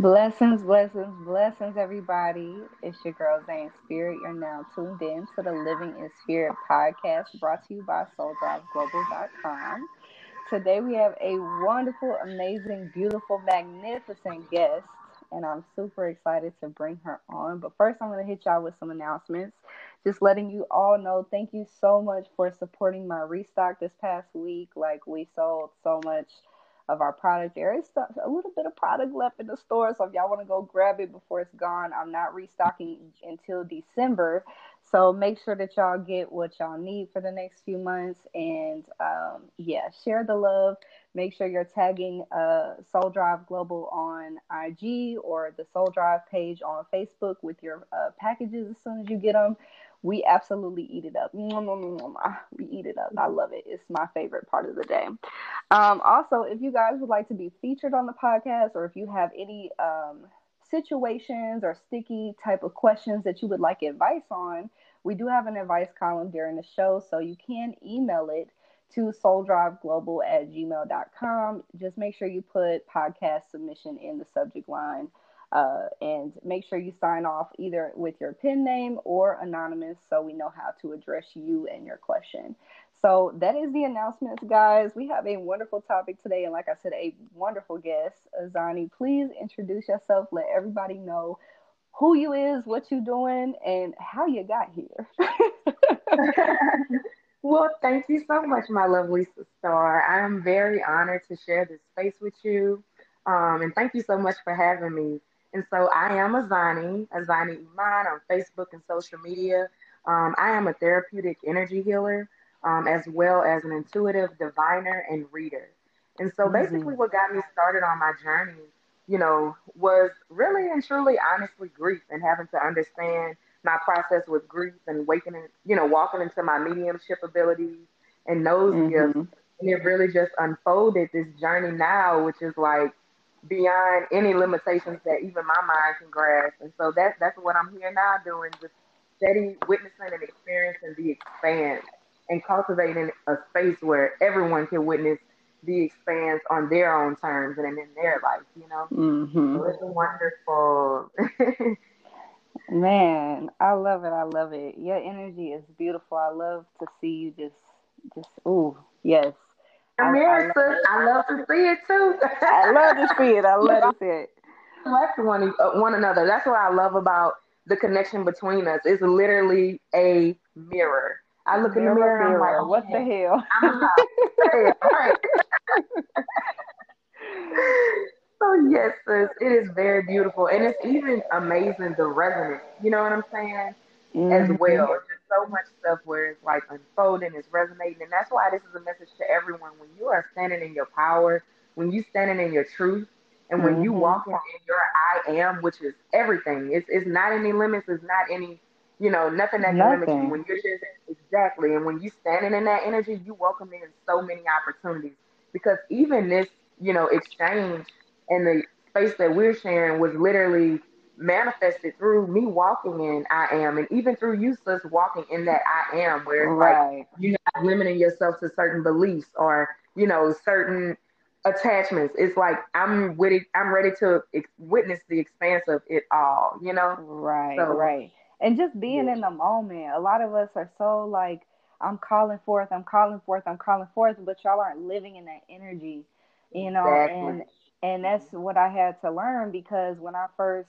Blessings, blessings, blessings, everybody. It's your girl Zane Spirit. You're now tuned in to the Living in Spirit podcast brought to you by SoulDriveGlobal.com. Today we have a wonderful, amazing, beautiful, magnificent guest, and I'm super excited to bring her on. But first, I'm going to hit y'all with some announcements. Just letting you all know, thank you so much for supporting my restock this past week. Like, we sold so much of our product. There is a little bit of product left in the store, so if y'all want to go grab it before it's gone, I'm not restocking until December. So make sure that y'all get what y'all need for the next few months, and um, yeah, share the love. Make sure you're tagging uh, Soul Drive Global on IG or the Soul Drive page on Facebook with your uh, packages as soon as you get them we absolutely eat it up. We eat it up. I love it. It's my favorite part of the day. Um, also, if you guys would like to be featured on the podcast, or if you have any um, situations or sticky type of questions that you would like advice on, we do have an advice column during the show, so you can email it to souldriveglobal at gmail.com. Just make sure you put podcast submission in the subject line. Uh, and make sure you sign off either with your pen name or anonymous so we know how to address you and your question. So that is the announcements, guys. We have a wonderful topic today, and like I said, a wonderful guest. Azani, please introduce yourself. Let everybody know who you is, what you doing, and how you got here. well, thank you so much, my lovely star. I am very honored to share this space with you. Um, and thank you so much for having me. And so I am Azani, Azani Iman on Facebook and social media. Um, I am a therapeutic energy healer, um, as well as an intuitive diviner and reader. And so mm-hmm. basically, what got me started on my journey, you know, was really and truly, honestly, grief and having to understand my process with grief and waking, in, you know, walking into my mediumship abilities and those mm-hmm. gifts. And it really just unfolded this journey now, which is like beyond any limitations that even my mind can grasp. And so that's that's what I'm here now doing, just steady witnessing and experiencing the expanse and cultivating a space where everyone can witness the expanse on their own terms and in their life, you know? Mm-hmm. So it's wonderful. Man, I love it. I love it. Your energy is beautiful. I love to see you just, just, ooh, yes. Amira, I, I, love to see it too. I love to see it. I love to see it. Reflect one uh, one another. That's what I love about the connection between us. It's literally a mirror. I look mirror, in the mirror. mirror. I'm like, what the hell? I'm right. so yes, sis, it is very beautiful, and it's even amazing the resonance. You know what I'm saying? Mm-hmm. As well so much stuff where it's like unfolding, it's resonating, and that's why this is a message to everyone. When you are standing in your power, when you standing in your truth, and when mm-hmm. you walking in your I am, which is everything, it's it's not any limits, it's not any, you know, nothing that can limit you. When you're just exactly, and when you standing in that energy, you welcome in so many opportunities because even this, you know, exchange and the space that we're sharing was literally manifested through me walking in I am, and even through you, sis, walking in that I am, where it's right. like you're not limiting yourself to certain beliefs or you know certain attachments. It's like I'm ready. I'm ready to ex- witness the expanse of it all. You know, right, so, right, and just being yeah. in the moment. A lot of us are so like. I'm calling forth, I'm calling forth, I'm calling forth, but y'all aren't living in that energy, you know, exactly. and and that's what I had to learn because when I first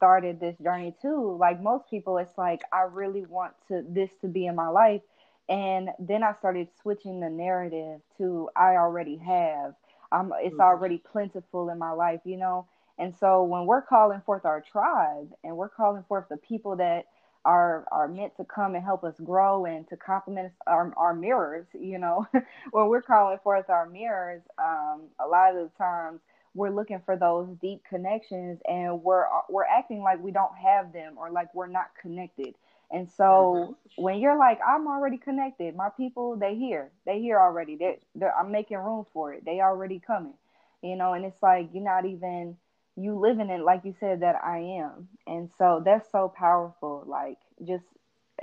started this journey too like most people it's like i really want to this to be in my life. And then i started switching the narrative to i already have. Um, it's mm-hmm. already plentiful in my life you know? And so when we're calling forth our tribe and we're calling forth the people that are are meant to come and help us grow and to complement our, our mirrors you know? When we're calling forth our mirrors um, a lot of the times we're looking for those deep connections and we're we're acting like we don't have them or like we're not connected. And so mm-hmm. when you're like i'm already connected. My people they here. They here already. They they're, i'm making room for it. They already coming. You know and it's like you're not even you living it like you said that i am. And so that's so powerful. Like just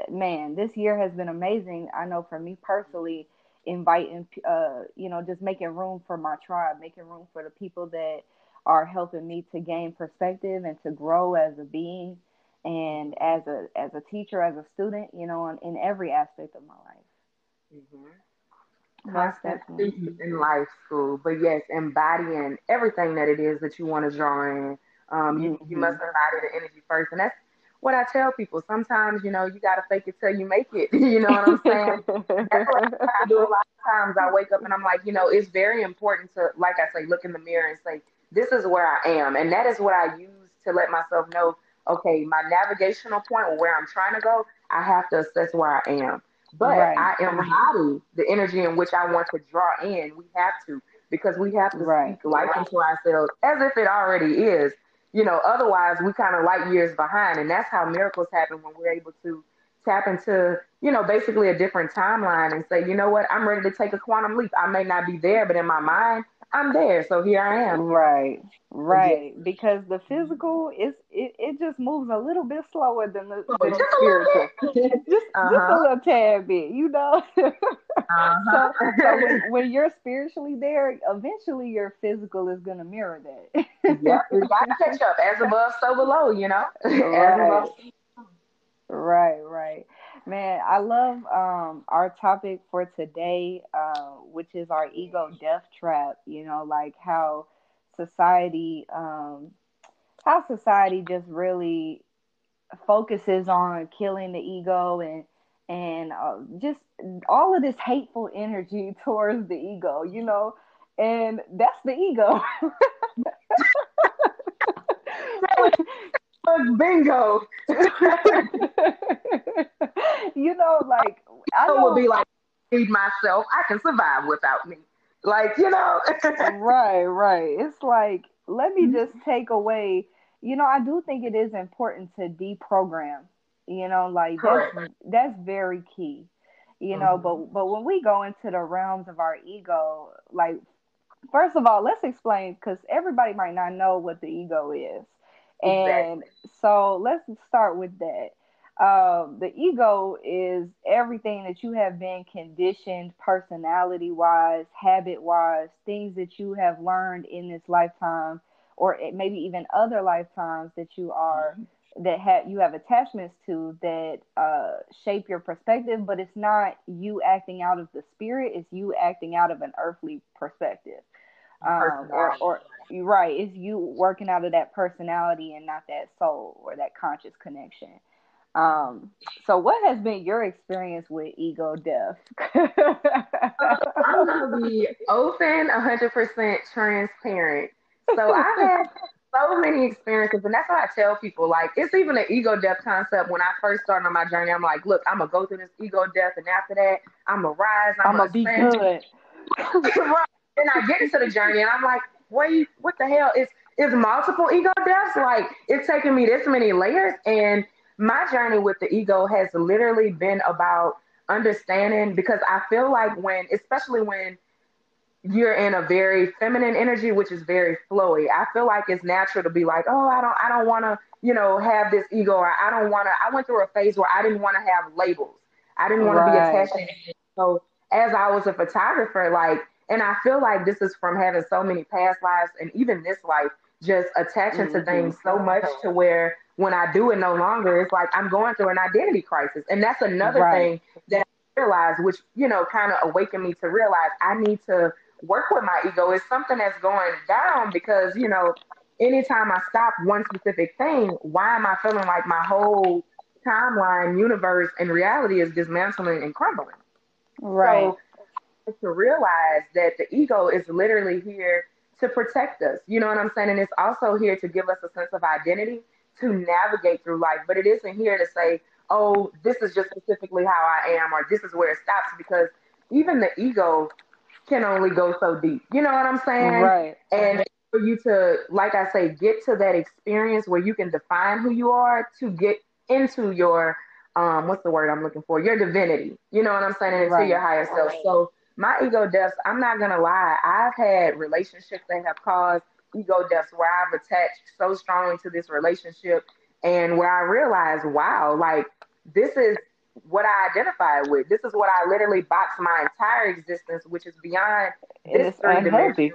man this year has been amazing. I know for me personally inviting, uh, you know, just making room for my tribe, making room for the people that are helping me to gain perspective and to grow as a being and as a as a teacher, as a student, you know, in, in every aspect of my life. Mm-hmm. Constant in life school, but yes, embodying everything that it is that you want to draw in. Um, you, mm-hmm. you must embody the energy first, and that's what I tell people. Sometimes, you know, you gotta fake it till you make it. you know what I'm saying? That's what I do a lot of times. I wake up and I'm like, you know, it's very important to, like I say, look in the mirror and say, this is where I am, and that is what I use to let myself know. Okay, my navigational point where I'm trying to go, I have to assess where I am. But right. I embody the energy in which I want to draw in. We have to because we have to right. speak life into ourselves as if it already is you know, otherwise we kind of light years behind. And that's how miracles happen when we're able to tap into, you know, basically a different timeline and say, you know what, I'm ready to take a quantum leap. I may not be there, but in my mind, I'm there. So here I am. Right. Right. Yeah. Because the physical is it, it just moves a little bit slower than the, than the spiritual. just uh-huh. just a little tad bit, you know. uh-huh. so, so when, when, you're spiritually there, eventually your physical is gonna mirror that. yeah, you gotta catch up. As above, so below, you know. Right. right, right. Man, I love um, our topic for today, uh, which is our ego death trap. You know, like how society, um, how society just really focuses on killing the ego and and uh, just all of this hateful energy towards the ego. You know, and that's the ego. bingo. you know, like I know, would be like, feed myself. I can survive without me. Like you know. right, right. It's like let me just take away. You know, I do think it is important to deprogram. You know, like that's that's very key. You know, mm-hmm. but but when we go into the realms of our ego, like first of all, let's explain because everybody might not know what the ego is. And so let's start with that. Um, the ego is everything that you have been conditioned personality wise, habit wise, things that you have learned in this lifetime, or maybe even other lifetimes that you are. Mm-hmm. That have you have attachments to that uh, shape your perspective, but it's not you acting out of the spirit; it's you acting out of an earthly perspective, um, or, or right, it's you working out of that personality and not that soul or that conscious connection. Um, so what has been your experience with ego death? I'm gonna be open, hundred percent transparent. So I have had so many experiences, and that's why I tell people like it's even an ego death concept. When I first started on my journey, I'm like, look, I'm gonna go through this ego death, and after that, I'm gonna rise. I'm, I'm gonna be good. right. Then I get into the journey, and I'm like, wait, what the hell is is multiple ego deaths? Like it's taken me this many layers, and my journey with the ego has literally been about understanding because I feel like when, especially when you're in a very feminine energy, which is very flowy, I feel like it's natural to be like, oh, I don't, I don't want to, you know, have this ego, or I don't want to. I went through a phase where I didn't want to have labels. I didn't want right. to be attached. So as I was a photographer, like and I feel like this is from having so many past lives and even this life, just attaching mm-hmm. to things so much to where when I do it no longer, it's like I'm going through an identity crisis. And that's another right. thing that I realized, which, you know, kind of awakened me to realize I need to work with my ego. It's something that's going down because, you know, anytime I stop one specific thing, why am I feeling like my whole timeline, universe, and reality is dismantling and crumbling? Right. So to realize that the ego is literally here to protect us. You know what I'm saying? And it's also here to give us a sense of identity to navigate through life. But it isn't here to say, oh, this is just specifically how I am or this is where it stops because even the ego can only go so deep. You know what I'm saying? Right. And for you to, like I say, get to that experience where you can define who you are to get into your um, what's the word I'm looking for? Your divinity. You know what I'm saying? And into right. your higher self. So my ego deaths, I'm not gonna lie, I've had relationships that have caused ego deaths where I've attached so strongly to this relationship and where I realized, wow, like this is what I identify with. This is what I literally box my entire existence, which is beyond this three dimension.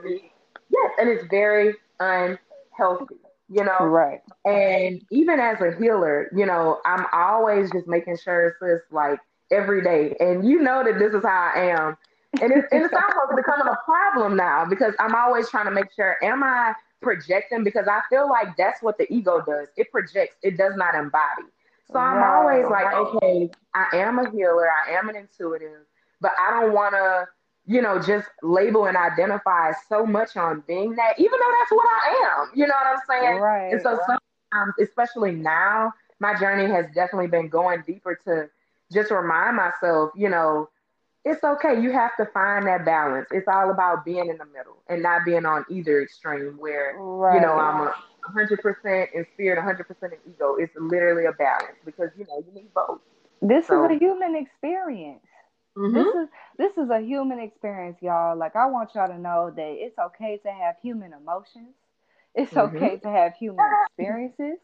Yes, and it's very unhealthy. healthy, you know? Right. And even as a healer, you know, I'm always just making sure it's just like every day. And you know that this is how I am. And, it, and it's almost becoming a problem now because I'm always trying to make sure, am I projecting? Because I feel like that's what the ego does. It projects, it does not embody. So I'm right. always like, okay, I am a healer, I am an intuitive, but I don't want to you know, just label and identify so much on being that, even though that's what I am. You know what I'm saying? Right. And so sometimes, especially now, my journey has definitely been going deeper to just remind myself, you know, it's okay. You have to find that balance. It's all about being in the middle and not being on either extreme where, right. you know, I'm a 100% in spirit, 100% in ego. It's literally a balance because, you know, you need both. This so, is a human experience. Mm-hmm. This is this is a human experience, y'all. Like I want y'all to know that it's okay to have human emotions. It's mm-hmm. okay to have human experiences.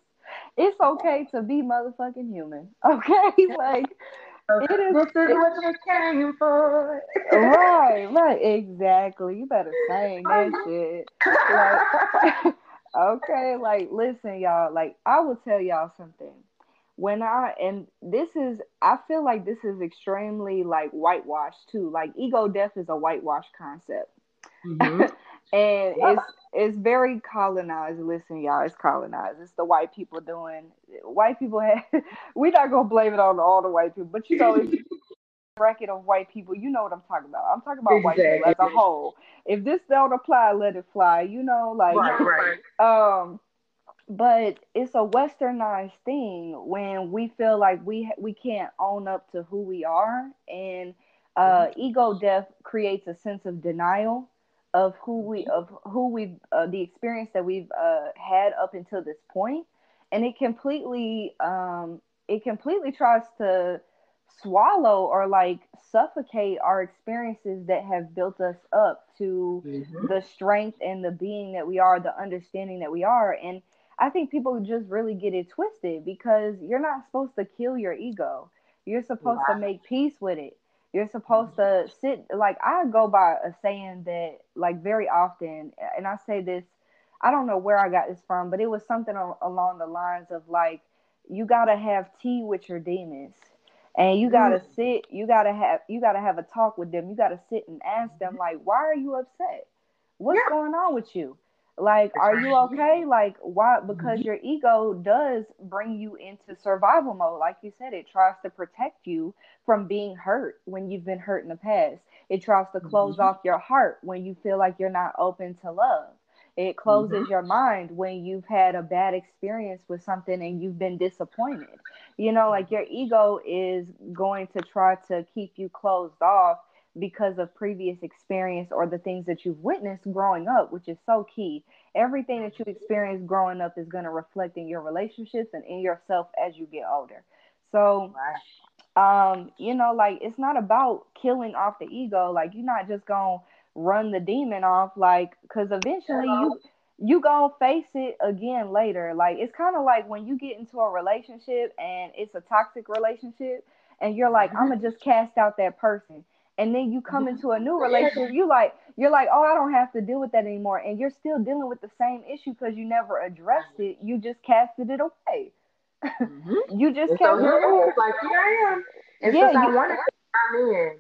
It's okay to be motherfucking human. Okay, like it is. This is what you came for. right, right, exactly. You better sing that shit. Like, okay, like listen, y'all. Like I will tell y'all something when I and this is I feel like this is extremely like whitewashed too. Like ego death is a whitewashed concept. Mm-hmm. and it's it's very colonized. Listen, y'all, it's colonized. It's the white people doing white people have we're not gonna blame it on all the white people, but you know if bracket of white people, you know what I'm talking about. I'm talking about exactly. white people as a whole. If this don't apply, let it fly. You know, like right, right. um but it's a westernized thing when we feel like we we can't own up to who we are and uh, mm-hmm. ego death creates a sense of denial of who we mm-hmm. of who we uh, the experience that we've uh, had up until this point and it completely um, it completely tries to swallow or like suffocate our experiences that have built us up to mm-hmm. the strength and the being that we are the understanding that we are and I think people just really get it twisted because you're not supposed to kill your ego. You're supposed to make peace with it. You're supposed mm-hmm. to sit like I go by a saying that like very often, and I say this. I don't know where I got this from, but it was something along the lines of like you gotta have tea with your demons, and you gotta mm. sit. You gotta have you gotta have a talk with them. You gotta sit and ask them mm-hmm. like, why are you upset? What's yeah. going on with you? Like, are you okay? Like, why? Because mm-hmm. your ego does bring you into survival mode. Like you said, it tries to protect you from being hurt when you've been hurt in the past. It tries to close mm-hmm. off your heart when you feel like you're not open to love. It closes mm-hmm. your mind when you've had a bad experience with something and you've been disappointed. You know, like your ego is going to try to keep you closed off because of previous experience or the things that you've witnessed growing up, which is so key. Everything that you experience growing up is going to reflect in your relationships and in yourself as you get older. So, um, you know, like it's not about killing off the ego. Like you're not just gonna run the demon off, like because eventually you you gonna face it again later. Like it's kind of like when you get into a relationship and it's a toxic relationship, and you're like, I'm gonna just cast out that person and then you come into a new relationship you like you're like oh i don't have to deal with that anymore and you're still dealing with the same issue because you never addressed it you just casted it away. Mm-hmm. you just casted so it away. Like here i am. And yeah, since you, i wanted to come in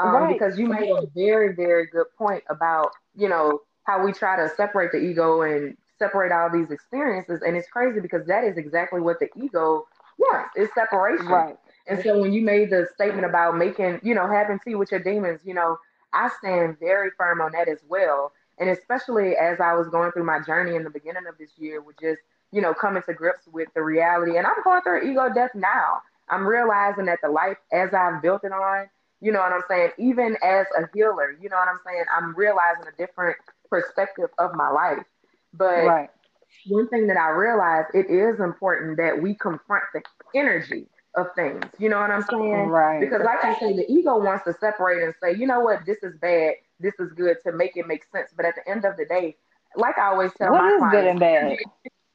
um, right. because you made a very very good point about you know how we try to separate the ego and separate all these experiences and it's crazy because that is exactly what the ego wants is separation. Right and so when you made the statement about making, you know, having tea with your demons, you know, I stand very firm on that as well. And especially as I was going through my journey in the beginning of this year with just, you know, coming to grips with the reality. And I'm going through ego death now. I'm realizing that the life as I've built it on, you know what I'm saying? Even as a healer, you know what I'm saying? I'm realizing a different perspective of my life. But right. one thing that I realized, it is important that we confront the energy of things. You know what I'm saying? Right. Because like I say, the ego wants to separate and say, you know what, this is bad, this is good to make it make sense. But at the end of the day, like I always tell what my is clients, good and bad?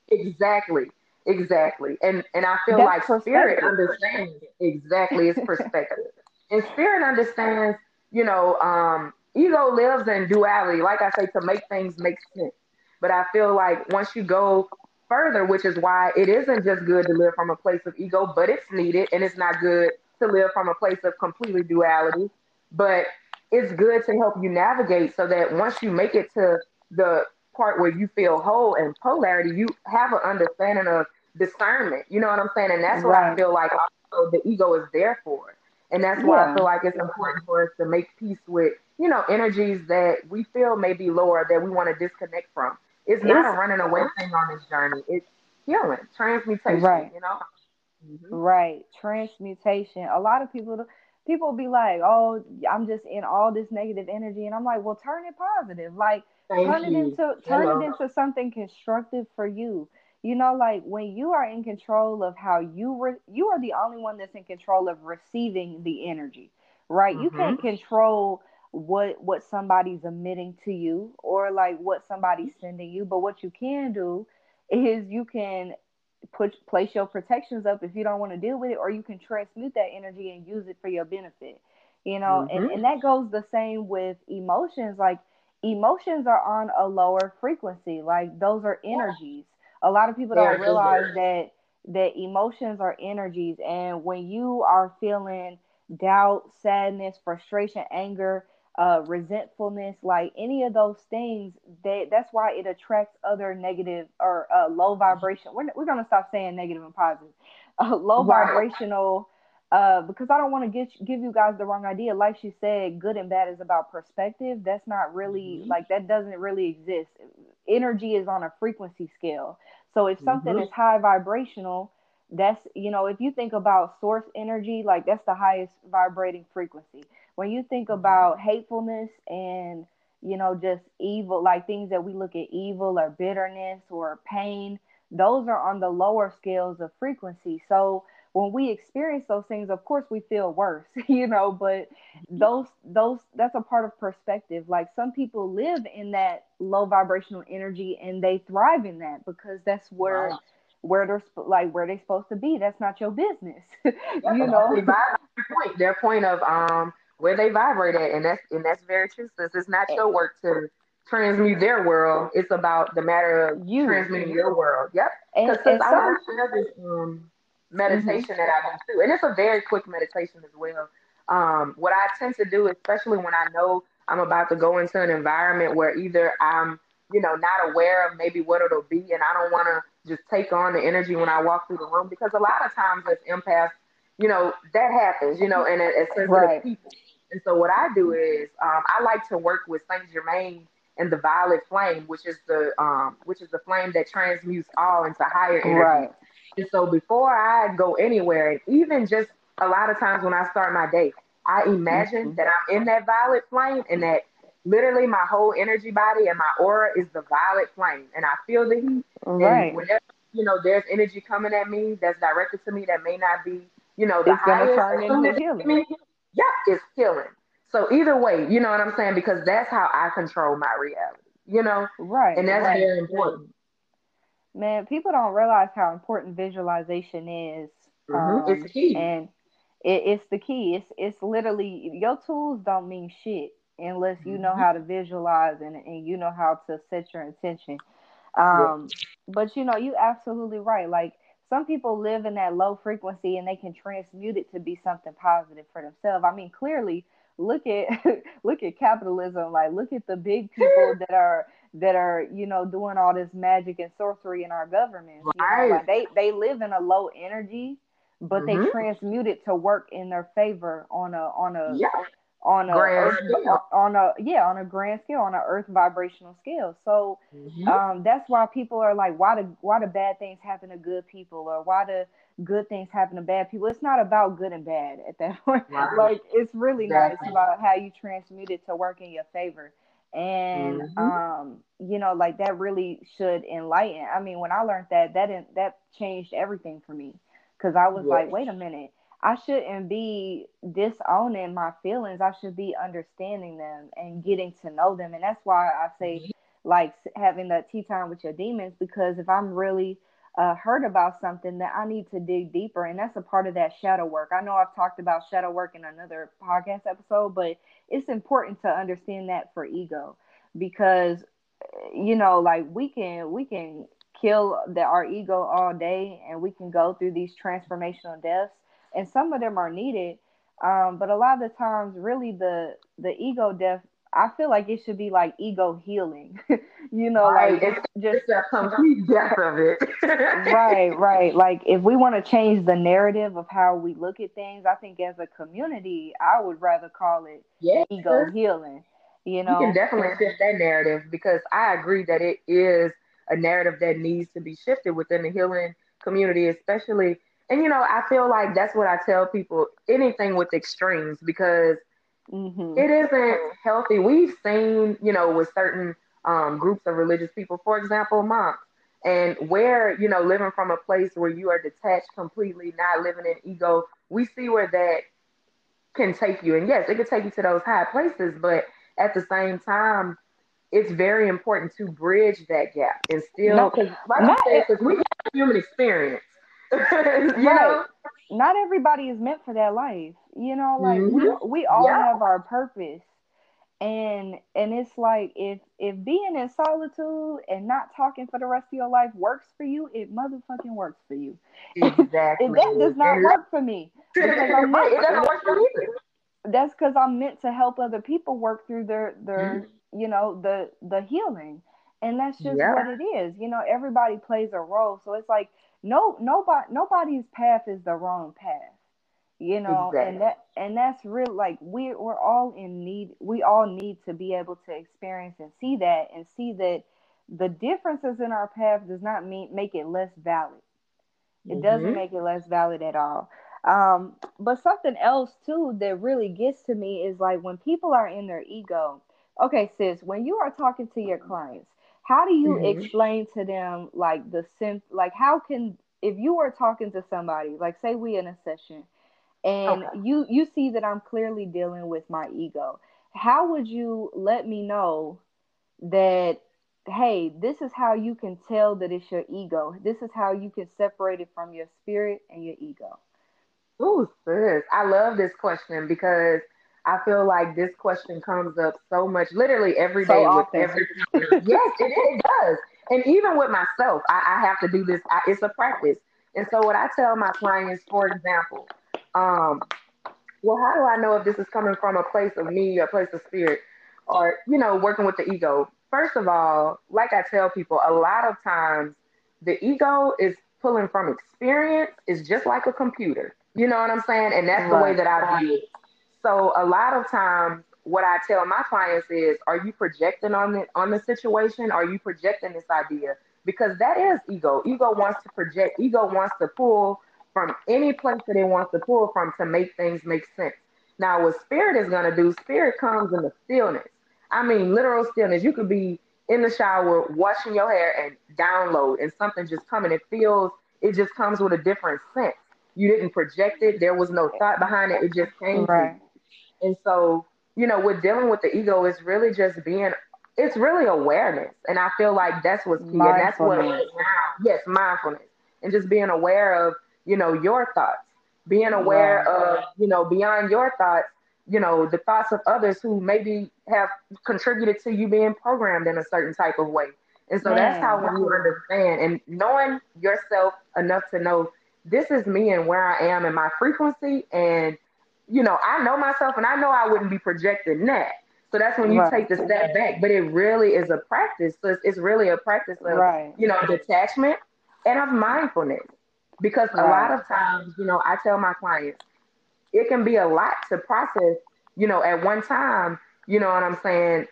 Exactly. Exactly. And and I feel That's like spirit understands exactly its perspective. and spirit understands, you know, um, ego lives in duality, like I say, to make things make sense. But I feel like once you go further, which is why it isn't just good to live from a place of ego, but it's needed, and it's not good to live from a place of completely duality. But it's good to help you navigate so that once you make it to the part where you feel whole and polarity, you have an understanding of discernment. You know what I'm saying? And that's what right. I feel like also the ego is there for. And that's why yeah. I feel like it's important for us to make peace with, you know, energies that we feel may be lower that we want to disconnect from. It's not it's, a running away thing on this journey. It's healing, transmutation, right. you know? Mm-hmm. Right. Transmutation. A lot of people people be like, "Oh, I'm just in all this negative energy." And I'm like, "Well, turn it positive. Like Thank turn you. it into turn Hello. it into something constructive for you." You know, like when you are in control of how you re- you are the only one that's in control of receiving the energy, right? Mm-hmm. You can't control what what somebody's emitting to you or like what somebody's sending you, but what you can do is you can put place your protections up if you don't want to deal with it, or you can transmute that energy and use it for your benefit. You know, mm-hmm. and, and that goes the same with emotions. Like emotions are on a lower frequency, like those are energies a lot of people don't realize that that emotions are energies and when you are feeling doubt sadness frustration anger uh, resentfulness like any of those things that that's why it attracts other negative or uh, low vibration we're, we're going to stop saying negative and positive uh, low right. vibrational uh, because I don't want to get give you guys the wrong idea. Like she said, good and bad is about perspective. That's not really mm-hmm. like that doesn't really exist. Energy is on a frequency scale. So if something mm-hmm. is high vibrational, that's you know if you think about source energy, like that's the highest vibrating frequency. When you think mm-hmm. about hatefulness and you know just evil, like things that we look at evil or bitterness or pain, those are on the lower scales of frequency. So when we experience those things of course we feel worse you know but mm-hmm. those those that's a part of perspective like some people live in that low vibrational energy and they thrive in that because that's where right. Where they're like where they're supposed to be. That's not your business. You know? their point. Their point of um where they vibrate at and that's and that's very true since it's not your work to transmute their world. It's about the matter of you. transmuting your world. Yep. Because i want to share this um meditation mm-hmm. that I do too. And it's a very quick meditation as well. Um, what I tend to do, especially when I know I'm about to go into an environment where either I'm, you know, not aware of maybe what it'll be, and I don't want to just take on the energy when I walk through the room because a lot of times as empaths, you know, that happens, you know, and as sensitive right. people. And so what I do is um, I like to work with Saint Germain and the violet flame, which is the um, which is the flame that transmutes all into higher energy. Right. And so before I go anywhere, and even just a lot of times when I start my day, I imagine mm-hmm. that I'm in that violet flame and that literally my whole energy body and my aura is the violet flame. And I feel the heat. Right. And whenever, you know, there's energy coming at me that's directed to me that may not be, you know, the it's highest. Turn into healing. Yeah, it's healing. So either way, you know what I'm saying? Because that's how I control my reality. You know? Right. And that's right. very important man, people don't realize how important visualization is. Mm-hmm. Um, it's key. And it, it's the key. It's it's literally your tools don't mean shit unless you know mm-hmm. how to visualize and, and you know how to set your intention. Um, yeah. but you know, you absolutely right. Like some people live in that low frequency and they can transmute it to be something positive for themselves. I mean, clearly look at look at capitalism like look at the big people that are that are you know doing all this magic and sorcery in our government right. you know, like they they live in a low energy but mm-hmm. they transmute it to work in their favor on a on a yeah. On a earth, on a yeah on a grand scale on an earth vibrational scale. So mm-hmm. um that's why people are like why do why do bad things happen to good people? Or why do good things happen to bad people? It's not about good and bad at that point. Like it's really exactly. not. It's about how you transmute it to work in your favor. And mm-hmm. um you know like that really should enlighten. I mean when i learned that that that changed everything for me. Because i was yes. like wait a minute i shouldn't be disowning my feelings i should be understanding them and getting to know them and that's why i say mm-hmm. like having that tea time with your demons because if i'm really uh, heard about something that I need to dig deeper. And that's a part of that shadow work. I know I've talked about shadow work in another podcast episode, but it's important to understand that for ego because you know, like we can we can kill the, our ego all day and we can go through these transformational deaths and some of them are needed um, but a lot of the times really the the ego death i feel like it should be like ego healing you know right. like it's just it's a complete death of it right right like if we want to change the narrative of how we look at things i think as a community i would rather call it yes. ego healing you know you can definitely shift that narrative because i agree that it is a narrative that needs to be shifted within the healing community, especially. And you know, I feel like that's what I tell people anything with extremes because mm-hmm. it isn't healthy. We've seen, you know, with certain um, groups of religious people, for example, monks, and where, you know, living from a place where you are detached completely, not living in ego, we see where that can take you. And yes, it could take you to those high places, but at the same time, it's very important to bridge that gap and still, no, like not, I said, because we have human experience. you right. know? Not everybody is meant for that life. You know, like mm-hmm. we we all yeah. have our purpose. And and it's like if if being in solitude and not talking for the rest of your life works for you, it motherfucking works for you. Exactly. that does not work for me. Because I'm. It doesn't work for me. That's because I'm meant to help other people work through their their mm-hmm you know the the healing and that's just yeah. what it is you know everybody plays a role so it's like no nobody nobody's path is the wrong path you know exactly. and that and that's real like we we're all in need we all need to be able to experience and see that and see that the differences in our path does not mean make it less valid it mm-hmm. doesn't make it less valid at all um, but something else too that really gets to me is like when people are in their ego okay, sis, when you are talking to your clients, how do you mm-hmm. explain to them like the sim like how can if you are talking to somebody, like say we in a session and okay. you you see that I'm clearly dealing with my ego, how would you let me know that hey, this is how you can tell that it's your ego. This is how you can separate it from your spirit and your ego. Ooh, sis, I love this question because I feel like this question comes up so much, literally every day so with every. yes, it, it, does, and even with myself, I, I have to do this. I, it's a practice, and so what I tell my clients, for example, um, well, how do I know if this is coming from a place of me, a place of spirit, or you know, working with the ego? First of all, like I tell people, a lot of times the ego is pulling from experience. It's just like a computer. You know what I'm saying? And that's right. the way that I view it. So a lot of times what I tell my clients is, are you projecting on the on the situation? Are you projecting this idea? Because that is ego. Ego wants to project, ego wants to pull from any place that it wants to pull from to make things make sense. Now, what spirit is gonna do, spirit comes in the stillness. I mean literal stillness. You could be in the shower washing your hair and download and something just coming. It feels it just comes with a different sense. You didn't project it, there was no thought behind it, it just came right. And so, you know, with dealing with the ego, it's really just being, it's really awareness. And I feel like that's what's key. And that's what, yes, mindfulness. And just being aware of, you know, your thoughts, being aware right. of, you know, beyond your thoughts, you know, the thoughts of others who maybe have contributed to you being programmed in a certain type of way. And so that's how when you understand and knowing yourself enough to know this is me and where I am in my frequency and you know, I know myself and I know I wouldn't be projecting that. So that's when you right. take the step back. But it really is a practice. So it's, it's really a practice of, right. you know, detachment and of mindfulness. Because right. a lot of times, you know, I tell my clients, it can be a lot to process, you know, at one time, you know what I'm saying?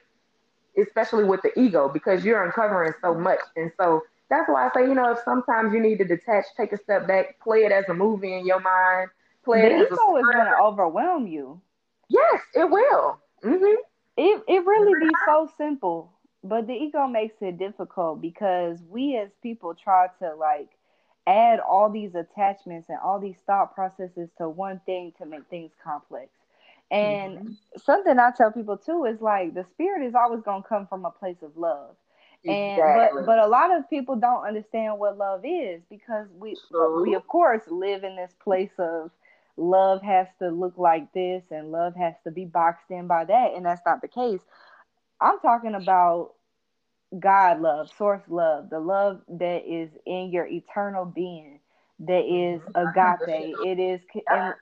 Especially with the ego, because you're uncovering so much. And so that's why I say, you know, if sometimes you need to detach, take a step back, play it as a movie in your mind, play the ego is going to overwhelm you. Yes, it will. Mm-hmm. It it really be so simple, but the ego makes it difficult because we as people try to like add all these attachments and all these thought processes to one thing to make things complex. And mm-hmm. something I tell people too is like the spirit is always going to come from a place of love. And exactly. but but a lot of people don't understand what love is because we True. we of course live in this place of love has to look like this and love has to be boxed in by that. And that's not the case. I'm talking about God love, source love, the love that is in your eternal being, that is agape. It is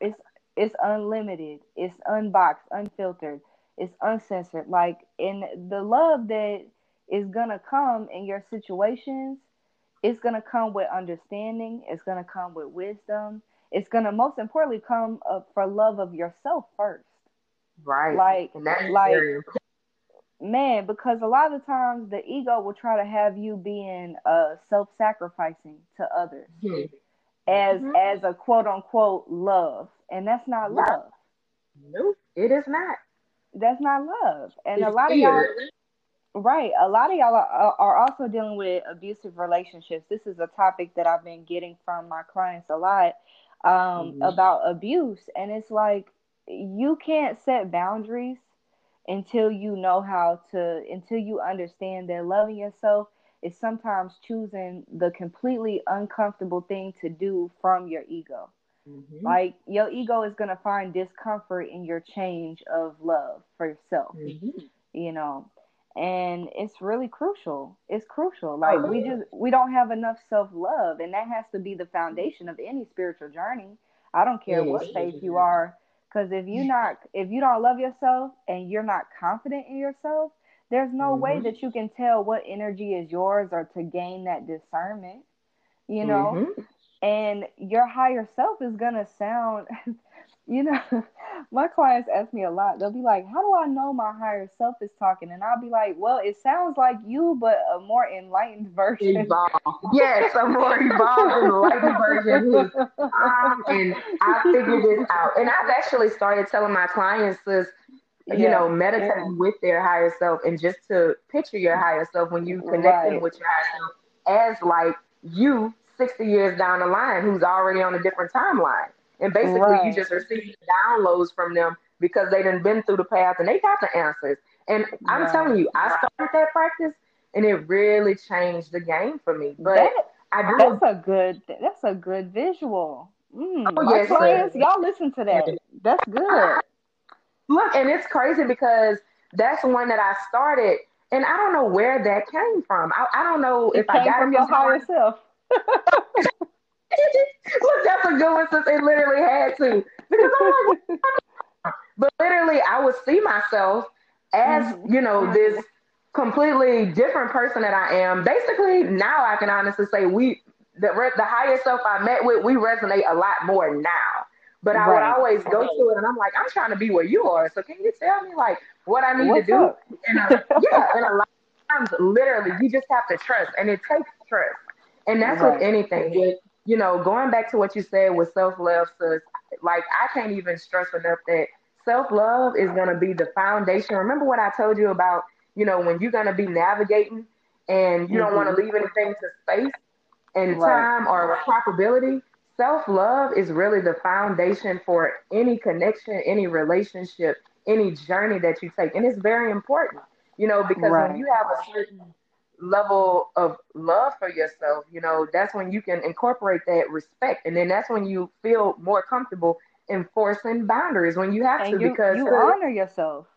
it's it's unlimited, it's unboxed, unfiltered, it's uncensored. Like in the love that is gonna come in your situations, it's gonna come with understanding, it's gonna come with wisdom, it's gonna most importantly come up for love of yourself first. Right. Like like man, because a lot of times the ego will try to have you being uh self-sacrificing to others mm-hmm. as mm-hmm. as a quote unquote love, and that's not love. Nope, it is not. That's not love, and it's a lot fear. of y'all. Right, a lot of y'all are, are also dealing with abusive relationships. This is a topic that I've been getting from my clients a lot um, mm-hmm. about abuse, and it's like you can't set boundaries until you know how to until you understand that loving yourself is sometimes choosing the completely uncomfortable thing to do from your ego. Mm-hmm. Like your ego is gonna find discomfort in your change of love for yourself. Mm-hmm. You know, and it's really crucial. It's crucial. Like oh, we just we don't have enough self love, and that has to be the foundation of any spiritual journey. I don't care what faith you are because if you not if you don't love yourself and you're not confident in yourself, there's no mm-hmm. way that you can tell what energy is yours or to gain that discernment. You know? Mm-hmm. And your higher self is gonna sound you know, my clients ask me a lot. They'll be like, "How do I know my higher self is talking?" And I'll be like, "Well, it sounds like you, but a more enlightened version." Evolved. Yes, a more evolved, enlightened version. Um, and I figured this out. And I've actually started telling my clients this. You yeah. know, meditating yeah. with their higher self, and just to picture your higher self when you connecting right. with your higher self as like you 60 years down the line, who's already on a different timeline. And basically, right. you just receive downloads from them because they done been through the path and they got the answers. And I'm telling you, I started that practice and it really changed the game for me. But that, I do, that's a good that's a good visual. Mm, oh, yes, clients, y'all listen to that. That's good. Look, and it's crazy because that's one that I started, and I don't know where that came from. I, I don't know it if I got from your higher self. Look, that's a good one since it literally had to. Because I'm like, but literally, I would see myself as, mm-hmm. you know, this completely different person that I am. Basically, now I can honestly say we, the, the higher self I met with, we resonate a lot more now. But I right. would always go to it and I'm like, I'm trying to be where you are. So can you tell me like what I need What's to do? And, uh, yeah, and a lot of times, literally, you just have to trust, and it takes trust. And that's right. with anything you know, going back to what you said with self love, sis, like I can't even stress enough that self love is going to be the foundation. Remember what I told you about, you know, when you're going to be navigating and you mm-hmm. don't want to leave anything to space and right. time or probability. Self love is really the foundation for any connection, any relationship, any journey that you take. And it's very important, you know, because right. when you have a certain level of love for yourself, you know, that's when you can incorporate that respect. And then that's when you feel more comfortable enforcing boundaries when you have and to you, because you honor yourself.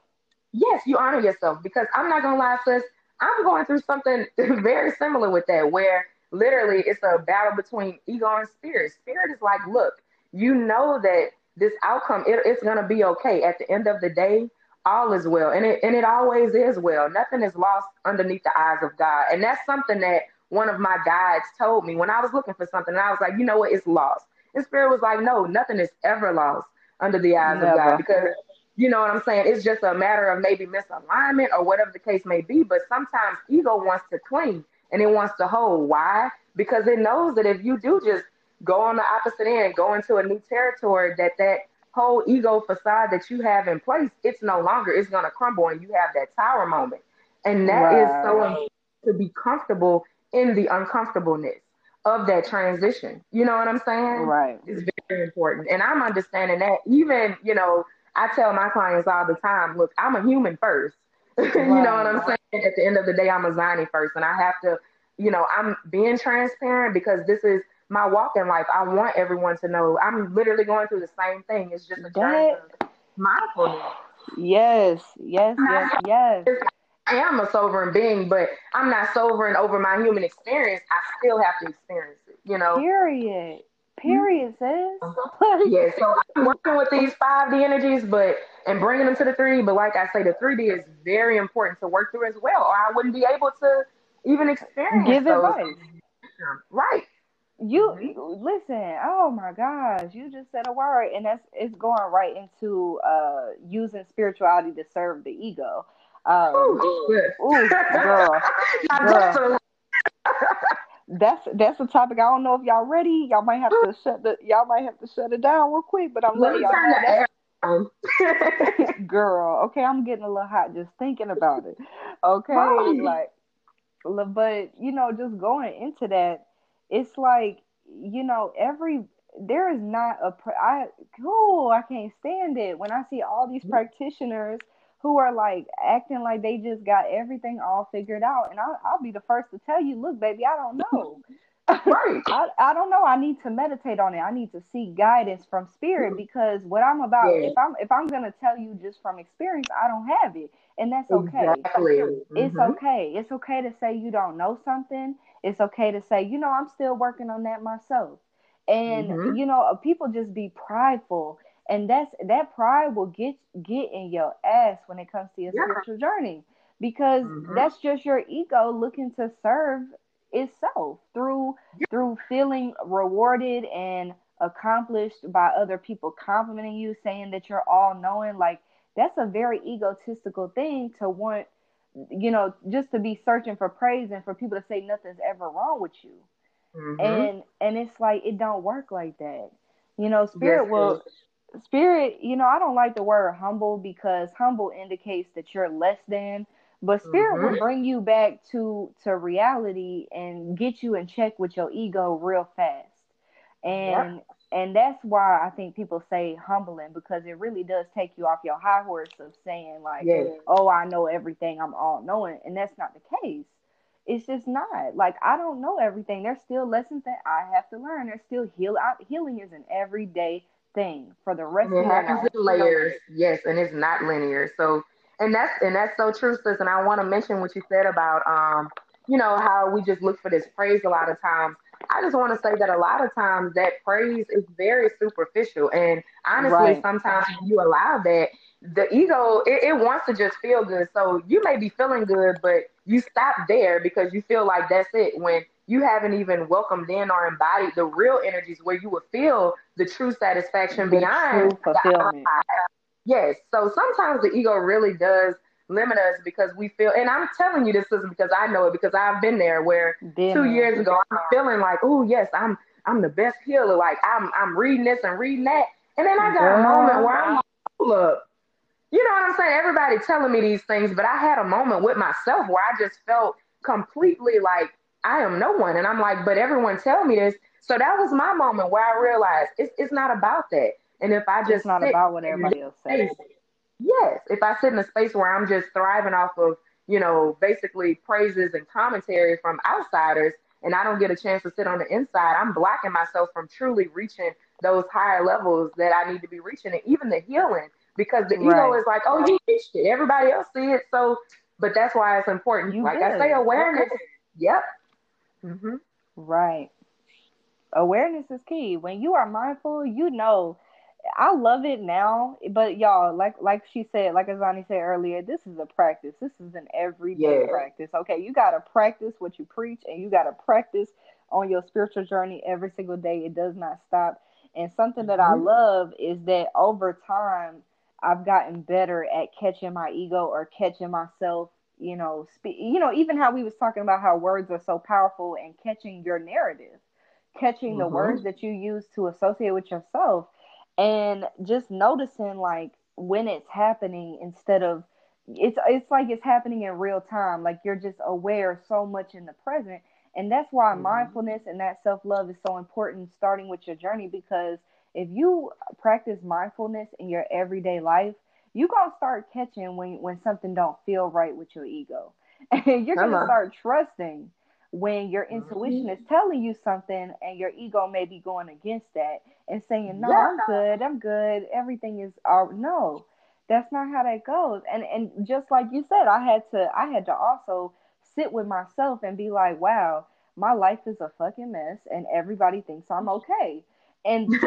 Yes, you honor yourself because I'm not gonna lie, sis, I'm going through something very similar with that where literally it's a battle between ego and spirit. Spirit is like, look, you know that this outcome it, it's gonna be okay. At the end of the day, all is well and it and it always is well. Nothing is lost underneath the eyes of god. And that's something that one of my guides told me when i was looking for something. And i was like you know what? It's lost. And spirit was like no nothing is ever lost under the eyes Never. of god. Because you know what i'm saying? It's just a matter of maybe misalignment or whatever the case may be. But sometimes ego wants to cling and it wants to hold. Why? Because it knows that if you do just go on the opposite end go into a new territory that that whole ego facade that you have in place, it's no longer, it's going to crumble and you have that tower moment. And that right. is so important to be comfortable in the uncomfortableness of that transition. You know what I'm saying? Right. It's very important. And I'm understanding that even, you know, I tell my clients all the time, look, I'm a human first. Right. you know what I'm saying? At the end of the day, I'm Azani first. And I have to, you know, I'm being transparent because this is my walk in life. I want everyone to know I'm literally going through the same thing. It's just a journey of mindfulness. Yes, yes, yes, yes. I am a sobering being, but I'm not sobering over my human experience. I still have to experience it, you know. Period. Period, sis. Mm-hmm. yeah, so I'm working with these 5D energies, but and bringing them to the 3D. But like I say, the 3D is very important to work through as well, or I wouldn't be able to even experience. Give advice. Right. You, mm-hmm. you listen. Oh my gosh, you just said a word, and that's it's going right into uh using spirituality to serve the ego. Um, ooh, ooh girl, girl. that's that's a topic. I don't know if y'all ready. Y'all might have to shut the y'all might have to shut it down real quick. But I'm letting y'all know. girl, okay, I'm getting a little hot just thinking about it. Okay, like, but you know, just going into that it's like you know every there is not a I oh I can't stand it when I see all these mm-hmm. practitioners who are like acting like they just got everything all figured out and I'll, I'll be the first to tell you look baby I don't know right I, I don't know I need to meditate on it I need to seek guidance from spirit mm-hmm. because what I'm about yeah. if I'm if I'm gonna tell you just from experience I don't have it and that's okay exactly. it's mm-hmm. okay it's okay to say you don't know something it's okay to say, you know, I'm still working on that myself. And mm-hmm. you know, people just be prideful, and that's that pride will get get in your ass when it comes to your yeah. spiritual journey because mm-hmm. that's just your ego looking to serve itself through yeah. through feeling rewarded and accomplished by other people complimenting you saying that you're all knowing like that's a very egotistical thing to want you know, just to be searching for praise and for people to say nothing's ever wrong with you. Mm-hmm. And and it's like it don't work like that. You know, spirit yes, will spirit, you know, I don't like the word humble because humble indicates that you're less than, but spirit mm-hmm. will bring you back to to reality and get you in check with your ego real fast. And yep and that's why I think people say humbling because it really does take you off your high horse of saying like, yeah. "Oh, I know everything, I'm all knowing," and that's not the case. It's just not like I don't know everything. There's still lessons that I have to learn. There's still heal. Healing is an everyday thing for the rest of your life. Layers, yes, and it's not linear. So, and that's and that's so true, sis. And I want to mention what you said about um, you know, how we just look for this praise a lot of times I just want to say that a lot of times that praise is very superficial. And honestly, right. sometimes you allow that, the ego, it, it, wants to just feel good. So you may be feeling good, but you stop there because you feel like that's it. When you haven't even welcomed in or embodied the real energies where you would feel the true satisfaction the beyond true fulfillment. Yes. So sometimes the ego really does limit us because we feel, and I'm telling you this isn't because I know it because I've been there where been two years ago I'm feeling like, oh yes, I'm I'm the best healer. Like I'm I'm reading this and reading that, and then I got Girl. a moment where I'm like, look, you know what I'm saying? Everybody telling me these things, but I had a moment with myself where I just felt completely like I am no one, and I'm like, but everyone tell me this. So that was my moment where I realized it's it's not about that. And if I just it's not about what everybody else says. Yes, if I sit in a space where I'm just thriving off of, you know, basically praises and commentary from outsiders, and I don't get a chance to sit on the inside, I'm blocking myself from truly reaching those higher levels that I need to be reaching, and even the healing, because the right. ego is like, oh, you reached it, everybody else see it, so. But that's why it's important. You like did. I say, awareness. Okay. Yep. Mm-hmm. Right. Awareness is key. When you are mindful, you know I love it now, but y'all, like like she said, like Azani said earlier, this is a practice. This is an everyday yeah. practice. Okay, you gotta practice what you preach, and you gotta practice on your spiritual journey every single day. It does not stop. And something that mm-hmm. I love is that over time, I've gotten better at catching my ego or catching myself. You know, spe- you know, even how we was talking about how words are so powerful and catching your narrative, catching mm-hmm. the words that you use to associate with yourself and just noticing like when it's happening instead of it's it's like it's happening in real time like you're just aware so much in the present. And that's why mm-hmm. mindfulness and that self-love is so important starting with your journey because if you practice mindfulness in your everyday life you're gonna start catching when when something don't feel right with your ego. And you're gonna start trusting when your intuition mm-hmm. is telling you something and your ego may be going against that and saying, No, yeah. I'm good, I'm good, everything is all no. That's not how that goes. And and just like you said, I had to I had to also sit with myself and be like, wow, my life is a fucking mess and everybody thinks I'm okay. And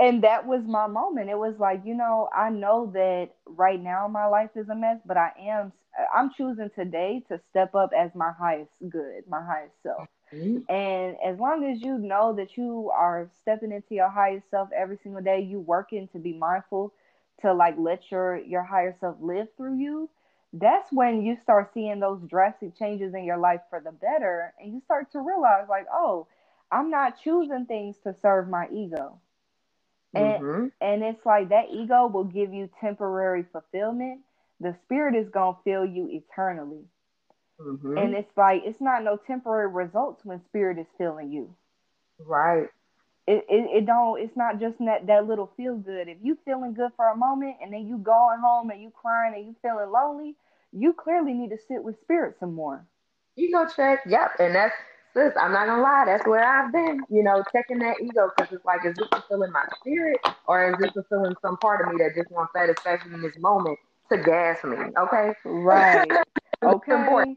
and that was my moment. It was like, you know, I know that right now my life is a mess, but I am I'm choosing today to step up as my highest good, my highest self. Mm-hmm. And as long as you know that you are stepping into your highest self every single day, you working to be mindful to like let your your higher self live through you, that's when you start seeing those drastic changes in your life for the better and you start to realize like, oh, I'm not choosing things to serve my ego. And mm-hmm. and it's like that ego will give you temporary fulfillment. The spirit is gonna fill you eternally. Mm-hmm. And it's like it's not no temporary results when spirit is filling you. Right. It, it, it don't it's not just that that little feel good. If you feeling good for a moment and then you going home and you crying and you feeling lonely, you clearly need to sit with spirit some more. Ego check, yep, and that's sis, I'm not gonna lie, that's where I've been, you know, checking that ego because it's like, is this fulfilling my spirit or is this fulfilling some part of me that just wants satisfaction in this moment to gas me? Okay. Right. okay.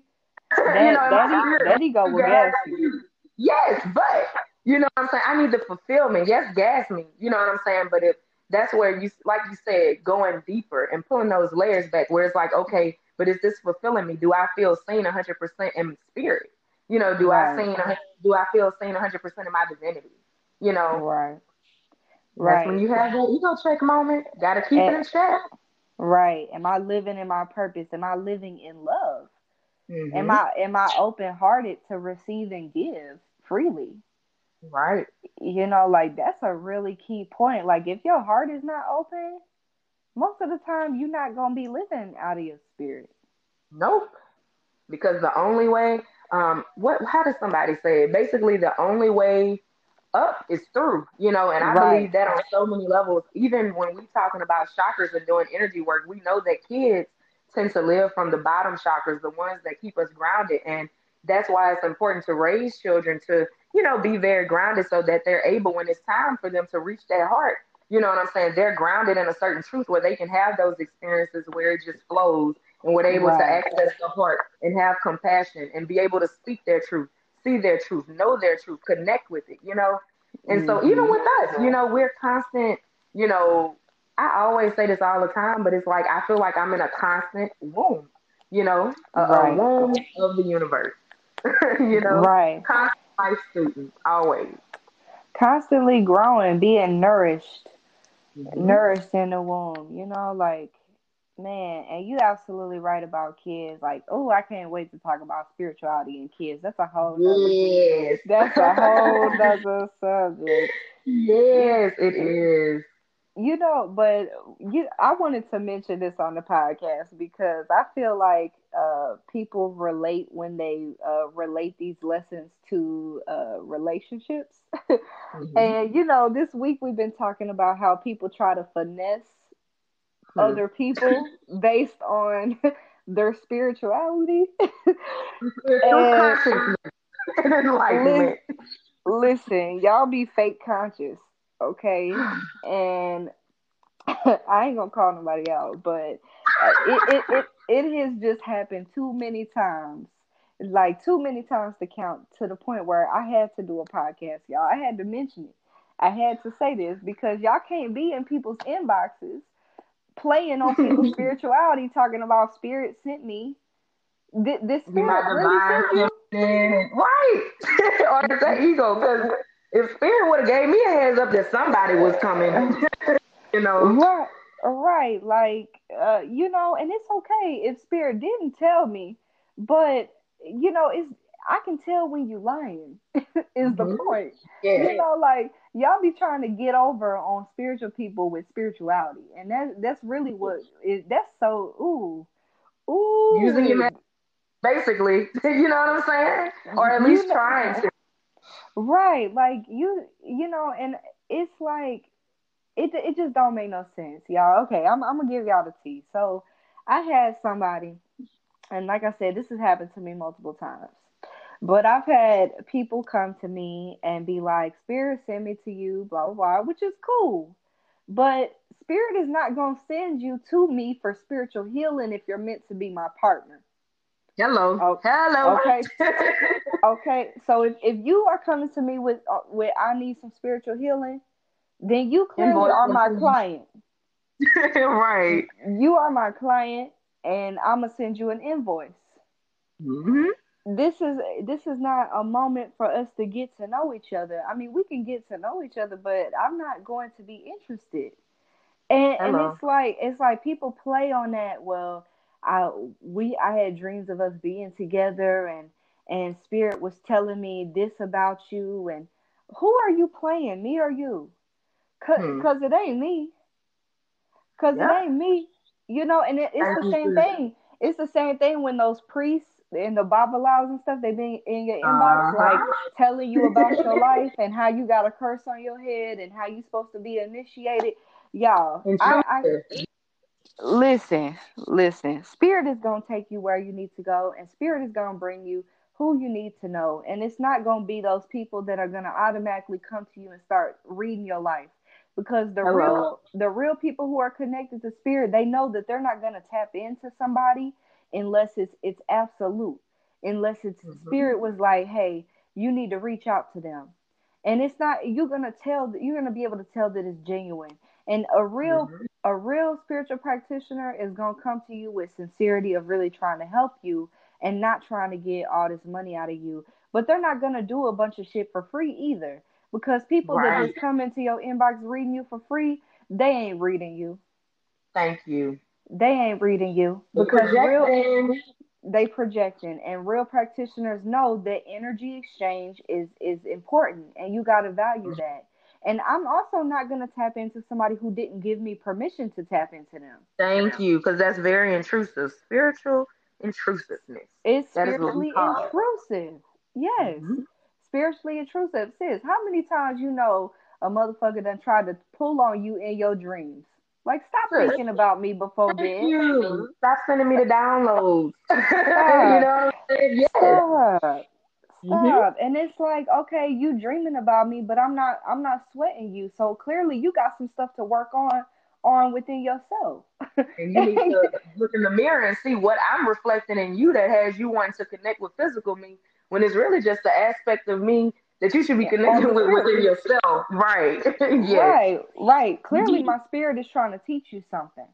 That, you know, that, that ego will gas you. Yes, but you know what I'm saying? I need the fulfillment. Yes, gas me. You know what I'm saying? But if that's where you like you said, going deeper and pulling those layers back where it's like, okay, but is this fulfilling me? Do I feel seen 100% in spirit? You know, do right. I seen do I feel seen 100% of my divinity? You know, right. Right. when you have that ego check moment, gotta keep and, it in check. Right. Am I living in my purpose? Am I living in love? Mm-hmm. Am I am I open hearted to receive and give freely? Right. You know, like that's a really key point. Like if your heart is not open, most of the time you're not gonna be living out of your spirit. Nope. Because the only way um, what how does somebody say it? Basically, the only way up is through, you know, and I right. believe that on so many levels. Even when we're talking about chakras and doing energy work, we know that kids tend to live from the bottom chakras, the ones that keep us grounded, and that's why it's important to raise children to, you know, be very grounded so that they're able when it's time for them to reach their heart. You know what I'm saying? They're grounded in a certain truth where they can have those experiences where it just flows and we're able right. to access the heart and have compassion and be able to speak their truth, see their truth, know their truth, connect with it, you know? And mm-hmm. so even with us, you know, we're constant, you know, I always say this all the time, but it's like I feel like I'm in a constant womb, you know, a, right. a womb of the universe. you know, right. Constant life student, always. Constantly growing, being nourished, mm-hmm. nourished in the womb, you know, like Man, and you absolutely right about kids. Like, oh, I can't wait to talk about spirituality and kids. That's a whole yes. That's a whole other subject. Yes, it is. You know, but you, I wanted to mention this on the podcast because I feel like uh, people relate when they uh, relate these lessons to uh, relationships. mm-hmm. And you know, this week we've been talking about how people try to finesse other people based on their spirituality. and listen, listen, y'all be fake conscious, okay? And I ain't gonna call nobody out, but uh, it, it it it has just happened too many times, like too many times to count, to the point where I had to do a podcast, y'all. I had to mention it. I had to say this because y'all can't be in people's inboxes playing on people's spirituality, talking about spirit sent me. Th- this spirit really sent you, right? or that ego? Because if spirit would have gave me a heads up that somebody was coming, you know, right? Right, like uh, you know, and it's okay if spirit didn't tell me, but you know, it's I can tell when you lying is mm-hmm. the point. Yeah. You know, like y'all be trying to get over on spiritual people with spirituality, and that that's really what that's so ooh ooh using your basically. You know what I'm saying, or at least you know, trying to. Right, like you you know, and it's like it it just don't make no sense, y'all. Okay, I'm I'm gonna give y'all the tea. So I had somebody, and like I said, this has happened to me multiple times but I've had people come to me and be like, Spirit send me to you, blah, blah, blah, which is cool. But spirit is not going to send you to me for spiritual healing if you're meant to be my partner. Hello. Oh, Hello. Okay. okay. So if, if you are coming to me with uh, with I need some spiritual healing, then you clearly are my client. right. You are my client, and I'm gonna send you an invoice. Mm-hmm. This is this is not a moment for us to get to know each other. I mean, we can get to know each other, but I'm not going to be interested. And Hello. and it's like it's like people play on that. Well, I we I had dreams of us being together, and and spirit was telling me this about you. And who are you playing, me or you? Cause, hmm. Cause it ain't me. Cause yep. it ain't me. You know, and it, it's the same thing. It's the same thing when those priests and the babalaos and stuff they've been in your inbox, uh-huh. like telling you about your life and how you got a curse on your head and how you're supposed to be initiated. Y'all, I, I, listen, listen. Spirit is gonna take you where you need to go, and spirit is gonna bring you who you need to know. And it's not gonna be those people that are gonna automatically come to you and start reading your life because the Hello. real the real people who are connected to spirit they know that they're not going to tap into somebody unless it's it's absolute unless it's mm-hmm. spirit was like hey you need to reach out to them and it's not you're to tell you're to be able to tell that it's genuine and a real mm-hmm. a real spiritual practitioner is to come to you with sincerity of really trying to help you and not trying to get all this money out of you but they're not to do a bunch of shit for free either because people right. that just come into your inbox reading you for free, they ain't reading you. Thank you. They ain't reading you because real they projecting and real practitioners know that energy exchange is is important and you got to value mm-hmm. that. And I'm also not going to tap into somebody who didn't give me permission to tap into them. Thank you, because that's very intrusive. Spiritual intrusiveness. It's spiritually intrusive. Yes. Mm-hmm spiritually intrusive. Sis, how many times you know a motherfucker done tried to pull on you in your dreams? Like, stop Sis. thinking about me before then. You. Stop sending me the downloads. you know what I'm saying? Yes. Stop. Mm-hmm. Stop. Mm-hmm. And it's like, okay, you dreaming about me, but I'm not I'm not sweating you. So clearly you got some stuff to work on on within yourself. and you need to look in the mirror and see what I'm reflecting in you that has you wanting to connect with physical me when it's really just the aspect of me that you should be connecting with within yourself. Right. yes. Right, right. Clearly my spirit is trying to teach you something.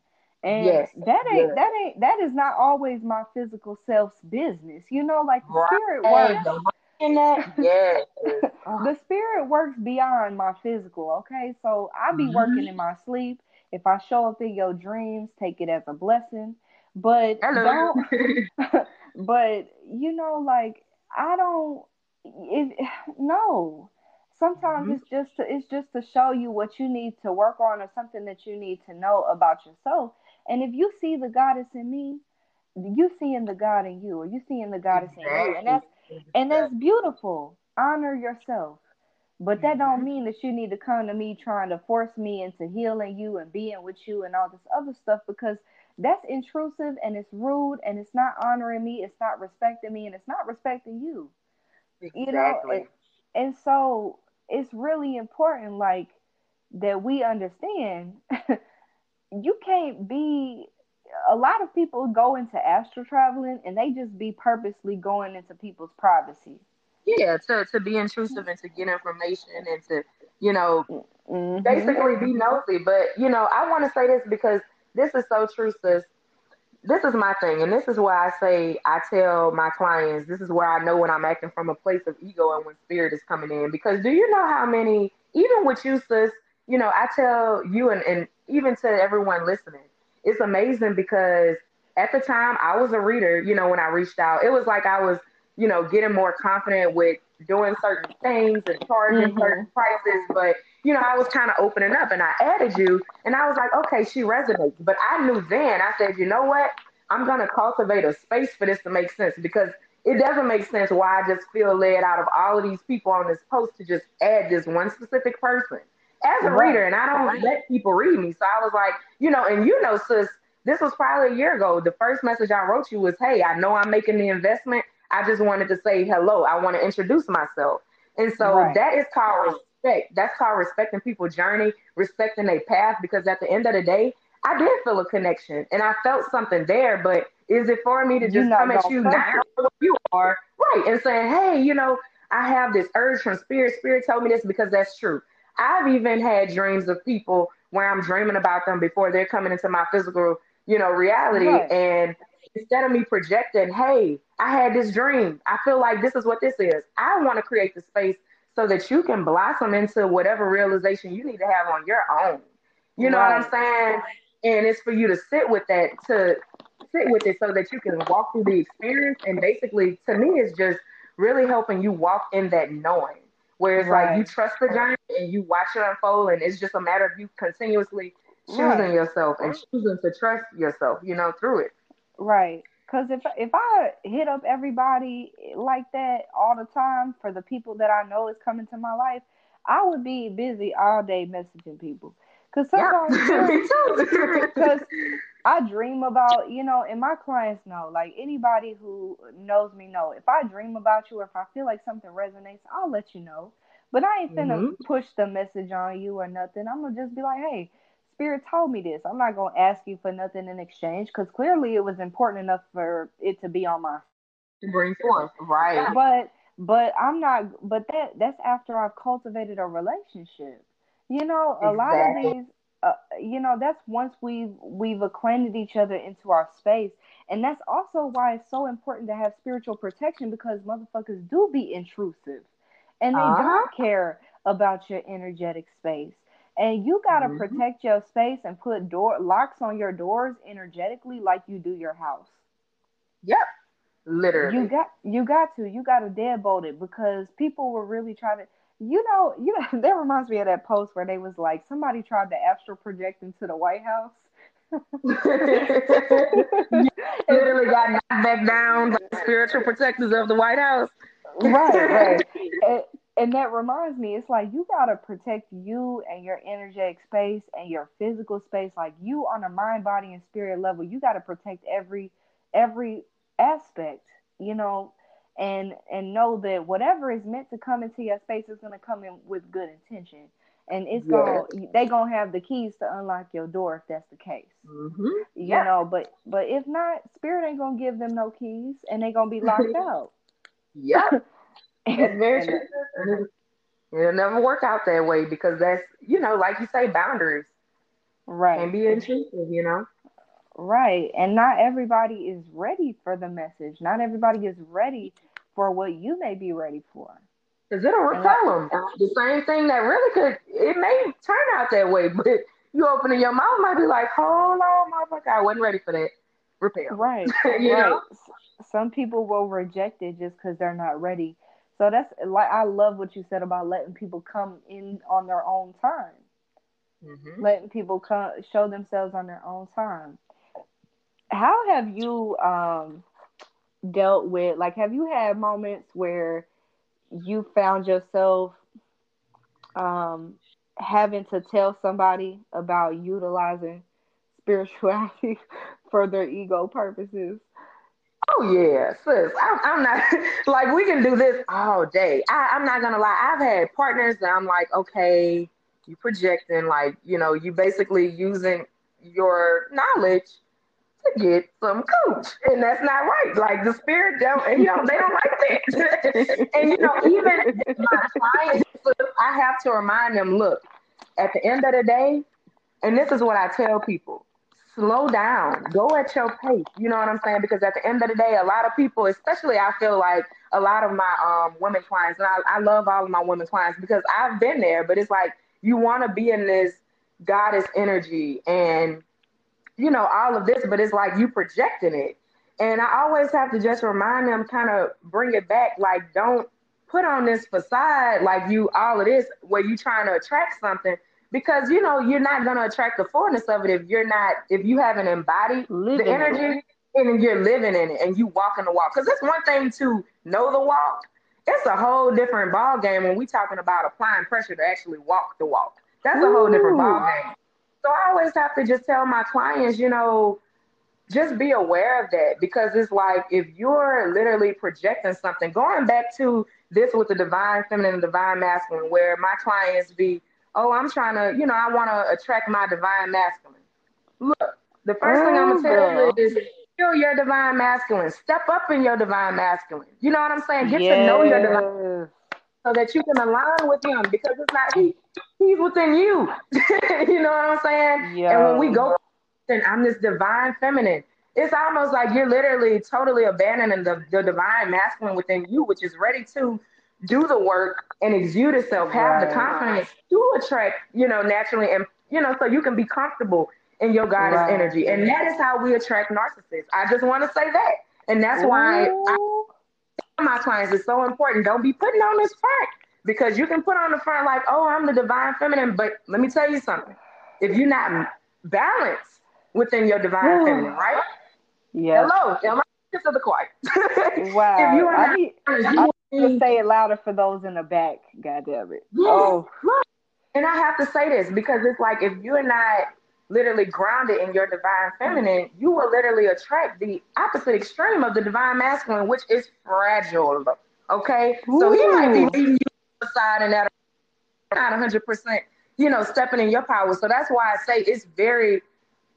And yes. that ain't yes. that ain't that is not always my physical self's business. You know, like the right. spirit works. yes. the spirit works beyond my physical, okay? So I be mm-hmm. working in my sleep. If I show up in your dreams, take it as a blessing. But Hello. don't but you know, like I don't. It no. Sometimes mm-hmm. it's just to, it's just to show you what you need to work on or something that you need to know about yourself. And if you see the goddess in me, you seeing the God in you, or you seeing the goddess in you, and that's and that's beautiful. Honor yourself. But that don't mm-hmm. mean that you need to come to me trying to force me into healing you and being with you and all this other stuff because that's intrusive and it's rude and it's not honoring me, it's not respecting me, and it's not respecting you. Exactly. You know, and, and so it's really important, like that we understand. you can't be. A lot of people go into astral traveling and they just be purposely going into people's privacy. Yeah, to to be intrusive and to get information and to you know mm-hmm. basically be nosy. But you know, I want to say this because this is so true, sis. This is my thing, and this is why I say I tell my clients this is where I know when I'm acting from a place of ego and when spirit is coming in. Because do you know how many, even with you, sis, you know, I tell you and, and even to everyone listening, it's amazing because at the time I was a reader, you know, when I reached out, it was like I was, you know, getting more confident with doing certain things and charging mm-hmm. certain prices, but you know, I was kind of opening up and I added you and I was like, okay, she resonates. But I knew then, I said, you know what? I'm going to cultivate a space for this to make sense because it doesn't make sense why I just feel led out of all of these people on this post to just add this one specific person as a right. reader. And I don't right. let people read me. So I was like, you know, and you know, sis, this was probably a year ago. The first message I wrote you was, hey, I know I'm making the investment. I just wanted to say hello. I want to introduce myself. And so right. that is called respect. That's called respecting people's journey, respecting their path. Because at the end of the day, I did feel a connection and I felt something there. But is it for me to just come at you now where you are, right, and saying, hey, you know, I have this urge from spirit. Spirit told me this because that's true. I've even had dreams of people where I'm dreaming about them before they're coming into my physical, you know, reality. Right. And instead of me projecting, hey, I had this dream. I feel like this is what this is. I want to create the space so that you can blossom into whatever realization you need to have on your own. You know right. what I'm saying? And it's for you to sit with that, to sit with it so that you can walk through the experience. And basically, to me, it's just really helping you walk in that knowing. Where it's right. like you trust the journey and you watch it unfold, and it's just a matter of you continuously choosing right. yourself and choosing to trust yourself, you know, through it. Right. Cause if if I hit up everybody like that all the time for the people that I know is coming to my life, I would be busy all day messaging people. Cause sometimes, because I dream about you know, and my clients know, like anybody who knows me know, if I dream about you or if I feel like something resonates, I'll let you know. But I ain't finna mm-hmm. push the message on you or nothing. I'm gonna just be like, hey, Spirit told me this. I'm not going to ask you for nothing in exchange because clearly it was important enough for it to be on my to bring forth, right? But but I'm not. But that that's after I've cultivated a relationship. You know, a exactly. lot of these. Uh, you know, that's once we've we've acquainted each other into our space, and that's also why it's so important to have spiritual protection because motherfuckers do be intrusive, and they uh-huh. don't care about your energetic space and you got to mm-hmm. protect your space and put door locks on your doors energetically like you do your house. Yep. Literally. you got you got to you got to deadbolt it because people were really trying to you know you know that reminds me of that post where they was like somebody tried to astral project into the white house. Literally got knocked back down by the spiritual protectors of the white house. Right right and, that reminds me, it's like you gotta protect you and your energetic space and your physical space. Like you on a mind, body, and spirit level, you gotta protect every every aspect, you know, and and know that whatever is meant to come into your space is gonna come in with good intention. And it's yeah. gonna they gonna have the keys to unlock your door if that's the case. Mm-hmm. You yeah. know, but but if not, spirit ain't gonna give them no keys and they gonna be locked out. Yep. That's very true. It'll never work out that way because that's you know, like you say, boundaries. Right. And be intrusive, you know. Right. And not everybody is ready for the message. Not everybody is ready for what you may be ready for. Because it'll repel them. The same thing that really could, it may turn out that way, but you opening your mouth might be like, hold on, motherfucker, I wasn't ready for that. Repel. Right. you right. know? Some people will reject it just because they're not ready so that's like I love what you said about letting people come in on their own time. Mm-hmm. Letting people come show themselves on their own time. How have you um, dealt with like have you had moments where you found yourself um, having to tell somebody about utilizing spirituality for their ego purposes? Oh yeah, sis. I'm, I'm, not like we can do this all day. I, I'm not gonna lie. I've had partners that I'm like, okay, you projecting, like you know, you basically using your knowledge to get some cooch, and that's not right. Like the spirit don't, you know, they don't like that. and you know, even my clients, I have to remind them, look, at the end of the day, and this is what I tell people slow down, go at your pace. You know what I'm saying? Because at the end of the day, a lot of people, especially I feel like a lot of my um, women clients, and I, I love all of my women clients because I've been there, but it's like you want to be in this goddess energy and you know all of this, but it's like you projecting it. And I always have to just remind them, kind of bring it back, like don't put on this facade like you all of this where you trying to attract something because you know you're not going to attract the fullness of it if you're not if you haven't embodied living the energy and you're living in it and you walking the walk. Because it's one thing to know the walk. It's a whole different ball game when we talking about applying pressure to actually walk the walk. That's Ooh. a whole different ball game so i always have to just tell my clients you know just be aware of that. Because it's like if you're literally projecting something going back to this with the divine feminine and divine masculine, where my clients be, oh, I'm trying to, you know, I want to attract my divine masculine. Look, the first oh, thing I'm gonna tell you is feel your divine masculine. Step up in your divine masculine. You know what I'm saying? Get yes. to know your divine so that you can align with him because it's not he, he's within you. you know what I'm saying? Yeah. And when we go, then I'm this divine feminine. It's almost like you're literally totally abandoning the, the divine masculine within you, which is ready to do the work and exude itself, have right. the confidence to attract, you know, naturally, and you know, so you can be comfortable in your goddess right. energy. And that is how we attract narcissists. I just want to say that. And that's Ooh. why I, my clients is so important. Don't be putting on this front because you can put on the front like, oh, I'm the divine feminine. But let me tell you something. If you're not balanced within your divine feminine, right? Yeah. Hello. Am I to the choir? wow. if you are I not, need, I need to mm. say it louder for those in the back. God damn it. Yes. Oh. And I have to say this because it's like if you're not literally grounded in your divine feminine, you will literally attract the opposite extreme of the divine masculine, which is fragile. Okay, Ooh. so he might be leaving you aside and that not 100, percent you know, stepping in your power. So that's why I say it's very,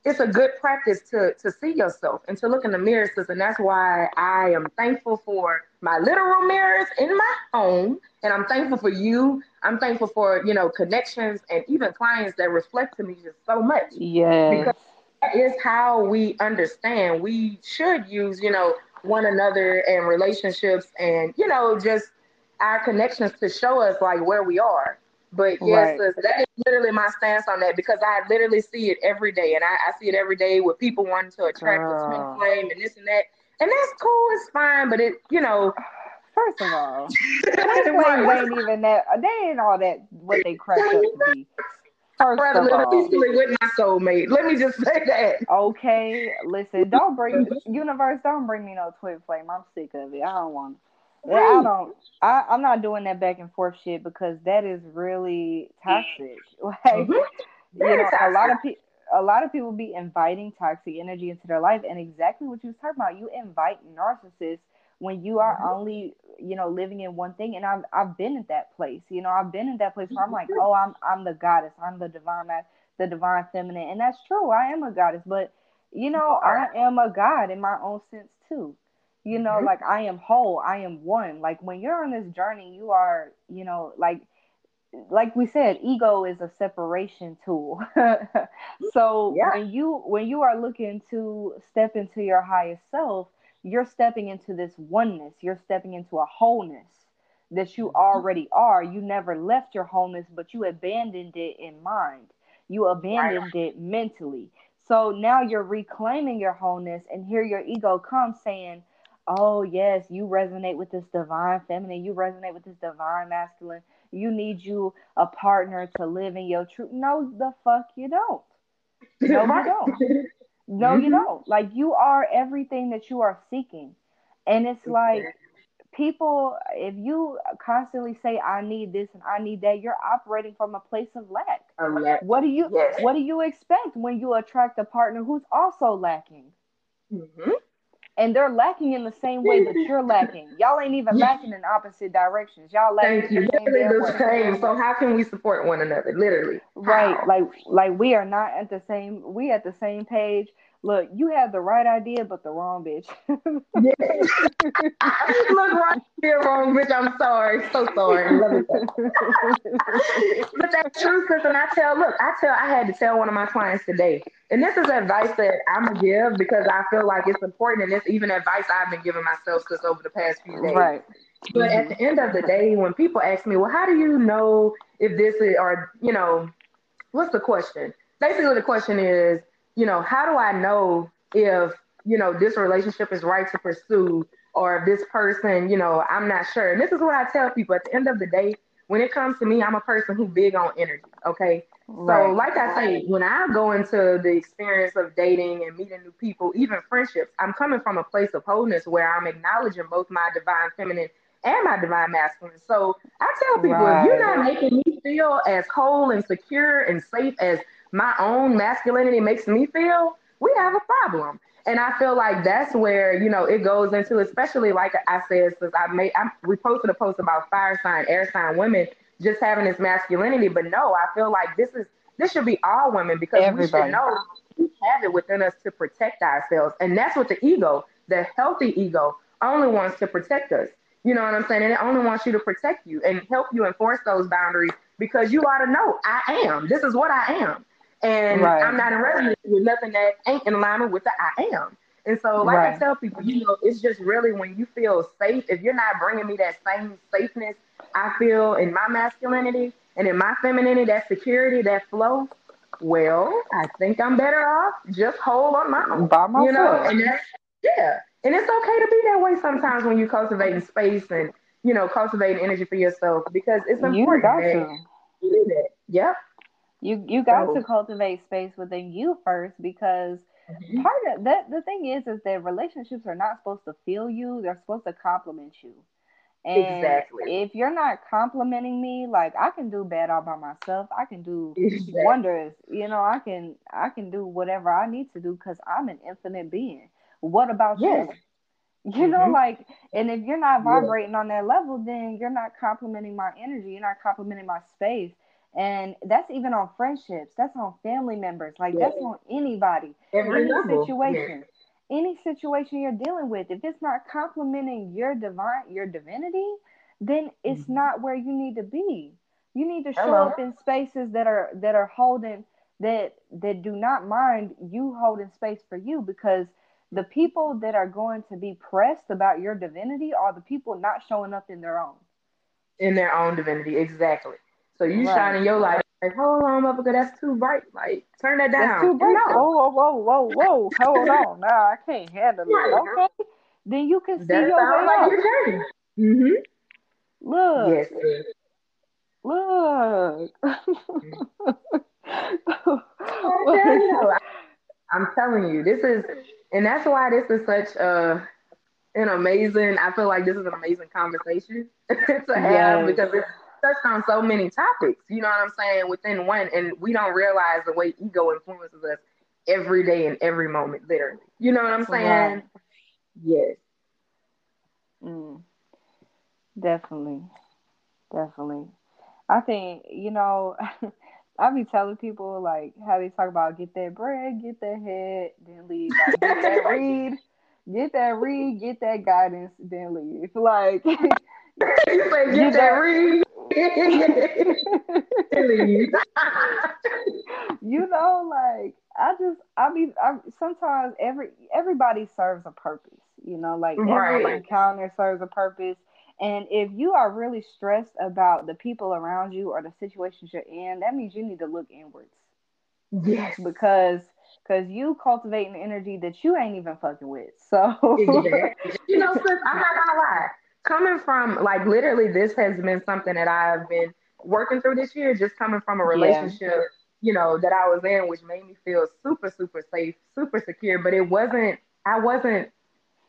it's a good practice to to see yourself and to look in the mirror, sis. And that's why I am thankful for my literal mirrors in my home, and I'm thankful for you I'm thankful for, you know, connections and even clients that reflect to me just so much. Yeah. Because that is how we understand. We should use, you know, one another and relationships and, you know, just our connections to show us like where we are. But yes, right. that is literally my stance on that because I literally see it every day, and I, I see it every day with people wanting to attract the twin flame and this and that, and that's cool, it's fine. But it, you know, First of all, flames ain't even that. They ain't all that what they cracked up to be. First of all, with my soulmate. Let me just say that. Okay, listen. Don't bring universe. Don't bring me no twin flame. I'm sick of it. I don't want. Yeah, I don't. I, I'm not doing that back and forth shit because that is really toxic. Like, mm-hmm. you know, a lot of people a lot of people be inviting toxic energy into their life and exactly what you was talking about you invite narcissists when you are mm-hmm. only you know living in one thing and I've I've been in that place you know I've been in that place where I'm like mm-hmm. oh I'm I'm the goddess I'm the divine the divine feminine and that's true I am a goddess but you know I am a god in my own sense too you know mm-hmm. like I am whole I am one like when you're on this journey you are you know like like we said ego is a separation tool so yeah. when you when you are looking to step into your highest self you're stepping into this oneness, you're stepping into a wholeness that you mm-hmm. already are. You never left your wholeness, but you abandoned it in mind, you abandoned right. it mentally. So now you're reclaiming your wholeness, and here your ego comes saying, Oh, yes, you resonate with this divine feminine, you resonate with this divine masculine. You need you a partner to live in your truth. No, the fuck you don't. No, you don't. No, mm-hmm. you don't. Like you are everything that you are seeking. And it's like people, if you constantly say, I need this and I need that, you're operating from a place of lack. lack. What do you yes. what do you expect when you attract a partner who's also lacking? Mm-hmm and they're lacking in the same way that you're lacking. Y'all ain't even lacking in opposite directions. Y'all lacking Thank you. Literally the same. So how can we support one another? Literally. Right. How? Like like we are not at the same we at the same page. Look, you have the right idea, but the wrong bitch. Look right here, wrong bitch. I'm sorry. So sorry. but that's true, because and I tell, look, I tell, I had to tell one of my clients today, and this is advice that I'm gonna give because I feel like it's important, and it's even advice I've been giving myself because over the past few days. Right. But mm-hmm. at the end of the day, when people ask me, well, how do you know if this is, or you know, what's the question? Basically, the question is, you know, how do I know if, you know, this relationship is right to pursue or if this person, you know, I'm not sure. And this is what I tell people at the end of the day, when it comes to me, I'm a person who big on energy. Okay. Right. So like I say, when I go into the experience of dating and meeting new people, even friendships, I'm coming from a place of wholeness where I'm acknowledging both my divine feminine and my divine masculine. So I tell people, right. if you're not making me feel as whole and secure and safe as my own masculinity makes me feel, we have a problem. And I feel like that's where, you know, it goes into, especially like I said, since I made, I, we posted a post about fire sign, air sign women just having this masculinity. But no, I feel like this is, this should be all women because Everybody. we should know we have it within us to protect ourselves. And that's what the ego, the healthy ego, only wants to protect us. You know what I'm saying? And it only wants you to protect you and help you enforce those boundaries because you ought to know I am. This is what I am. And right. I'm not in resonance with nothing that ain't in alignment with the I am. And so, like right. I tell people, you know, it's just really when you feel safe, if you're not bringing me that same safeness I feel in my masculinity and in my femininity, that security, that flow, well, I think I'm better off just hold on my own. By myself. You know, and that's, yeah. And it's okay to be that way sometimes when you're cultivating space and, you know, cultivating energy for yourself because it's important. You got to. You do that. Yep. You you got so, to cultivate space within you first because mm-hmm. part of that the thing is is that relationships are not supposed to fill you, they're supposed to complement you. And exactly. if you're not complimenting me, like I can do bad all by myself. I can do exactly. wonders. You know, I can I can do whatever I need to do because I'm an infinite being. What about yes. you? You mm-hmm. know, like, and if you're not vibrating yeah. on that level, then you're not complimenting my energy. You're not complimenting my space. And that's even on friendships. That's on family members. Like yeah. that's on anybody. Every any level. situation. Yeah. Any situation you're dealing with. If it's not complimenting your divine your divinity, then it's mm-hmm. not where you need to be. You need to show Hello. up in spaces that are that are holding that that do not mind you holding space for you because the people that are going to be pressed about your divinity are the people not showing up in their own. In their own divinity, exactly. So you right. shining your light. Like, hold on, motherfucker, that's too bright. Like, turn that down. That's too bright. No. Whoa, whoa, whoa, whoa, hold on. Now I can't handle it. Okay. Then you can see that your way like up. Mm-hmm. Look. Yes. Look. I'm telling you, this is, and that's why this is such a an amazing. I feel like this is an amazing conversation to have yes. because it's touched on so many topics, you know what I'm saying, within one, and we don't realize the way ego influences us every day and every moment, literally. You know what I'm saying? Right. Yes. Mm. Definitely. Definitely. I think, you know, I be telling people like how they talk about get that bread, get that head, then leave. Like, get that read, get that read, get that guidance, then leave. Like you say get that read. you know, like I just I mean I sometimes every everybody serves a purpose, you know, like right. every encounter serves a purpose. And if you are really stressed about the people around you or the situations you're in, that means you need to look inwards. Yes. Because because you cultivating energy that you ain't even fucking with. So you know, sis, I'm not gonna lie coming from like literally this has been something that I've been working through this year, just coming from a relationship, yeah. you know, that I was in, which made me feel super, super safe, super secure. But it wasn't, I wasn't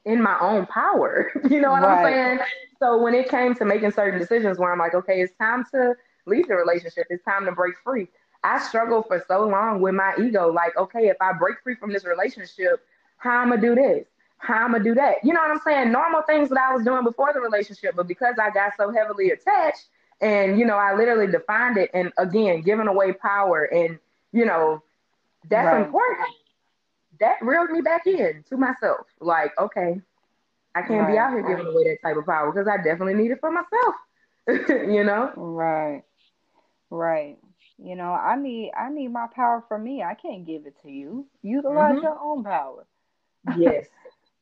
in my own power. you know what right. I'm saying? So when it came to making certain decisions where I'm like, okay, it's time to leave the relationship, it's time to break free. I struggled for so long with my ego, like, okay, if I break free from this relationship, how I'm I going to do this? How I'm gonna do that. You know what I'm saying? Normal things that I was doing before the relationship, but because I got so heavily attached and you know, I literally defined it and again giving away power and you know, that's right. important. That reeled me back in to myself. Like, okay, I can't right. be out here giving away that type of power because I definitely need it for myself. you know? Right. Right. You know, I need I need my power for me. I can't give it to you. Utilize mm-hmm. your own power. Yes.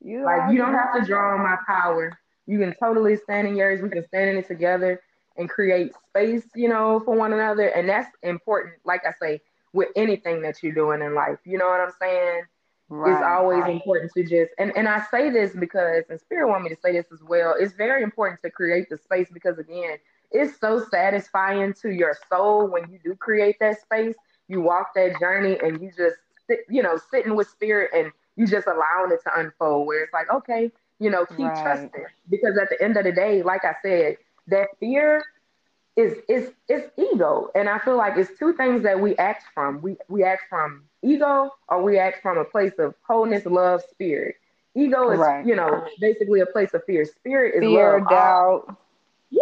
You like you don't have to draw on my power. You can totally stand in yours. We can stand in it together and create space, you know, for one another. And that's important, like I say, with anything that you're doing in life. You know what I'm saying? Right, it's always right. important to just and, and I say this because and spirit want me to say this as well. It's very important to create the space because again, it's so satisfying to your soul when you do create that space. You walk that journey and you just sit, you know, sitting with spirit and you just allowing it to unfold where it's like, okay, you know, keep right. trusting. Because at the end of the day, like I said, that fear is is is ego. And I feel like it's two things that we act from. We we act from ego or we act from a place of wholeness, love, spirit. Ego is, right. you know, basically a place of fear. Spirit is fear, love. doubt. Yeah.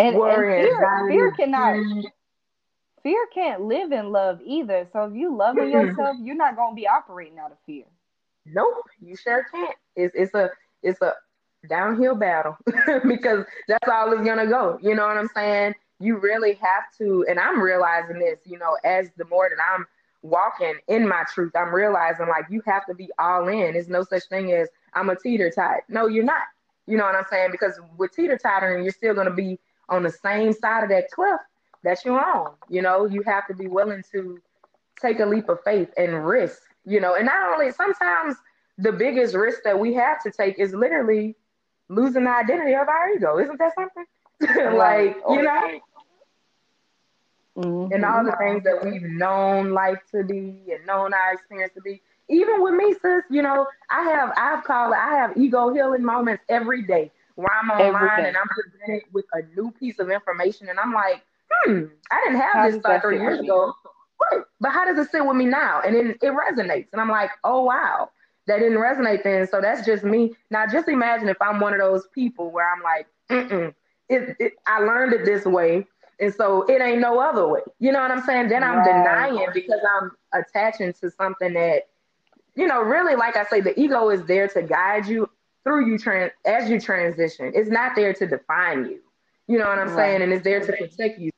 And, and fear, fear cannot fear can't live in love either. So if you loving yourself, you're not gonna be operating out of fear. Nope, you sure can't. It's it's a it's a downhill battle because that's all it's gonna go. You know what I'm saying? You really have to, and I'm realizing this, you know, as the more that I'm walking in my truth, I'm realizing like you have to be all in. There's no such thing as I'm a teeter tot. No, you're not. You know what I'm saying? Because with teeter tottering, you're still gonna be on the same side of that cliff that you're on. You know, you have to be willing to take a leap of faith and risk. You know, and not only sometimes the biggest risk that we have to take is literally losing the identity of our ego. Isn't that something? like, you know? Mm-hmm. And all the things that we've known life to be and known our experience to be. Even with me, sis, you know, I have I've called it I have ego healing moments every day where I'm online and I'm presented with a new piece of information and I'm like, hmm, I didn't have how this thought three years ago. Right. But how does it sit with me now? And then it resonates. And I'm like, oh wow that didn't resonate then. So that's just me. Now, just imagine if I'm one of those people where I'm like, mm it, it, I learned it this way. And so it ain't no other way. You know what I'm saying? Then I'm right. denying because I'm attaching to something that, you know, really, like I say, the ego is there to guide you through you trans as you transition. It's not there to define you. You know what I'm right. saying? And it's there to protect you.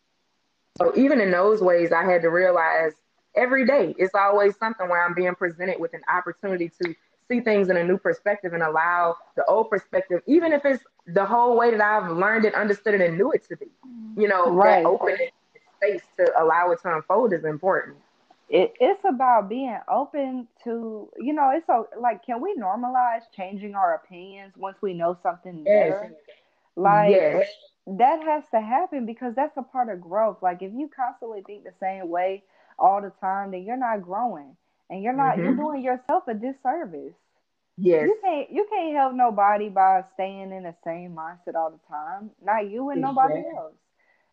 So even in those ways, I had to realize every day. It's always something where I'm being presented with an opportunity to see things in a new perspective and allow the old perspective, even if it's the whole way that I've learned it, understood it, and knew it to be. You know, right. that open space to allow it to unfold is important. It, it's about being open to, you know, it's so like, can we normalize changing our opinions once we know something better? Yes. Like, yes. That has to happen because that's a part of growth. Like, if you constantly think the same way, all the time, then you're not growing and you're not mm-hmm. you're doing yourself a disservice. Yes. You can't you can't help nobody by staying in the same mindset all the time. Not you and nobody else.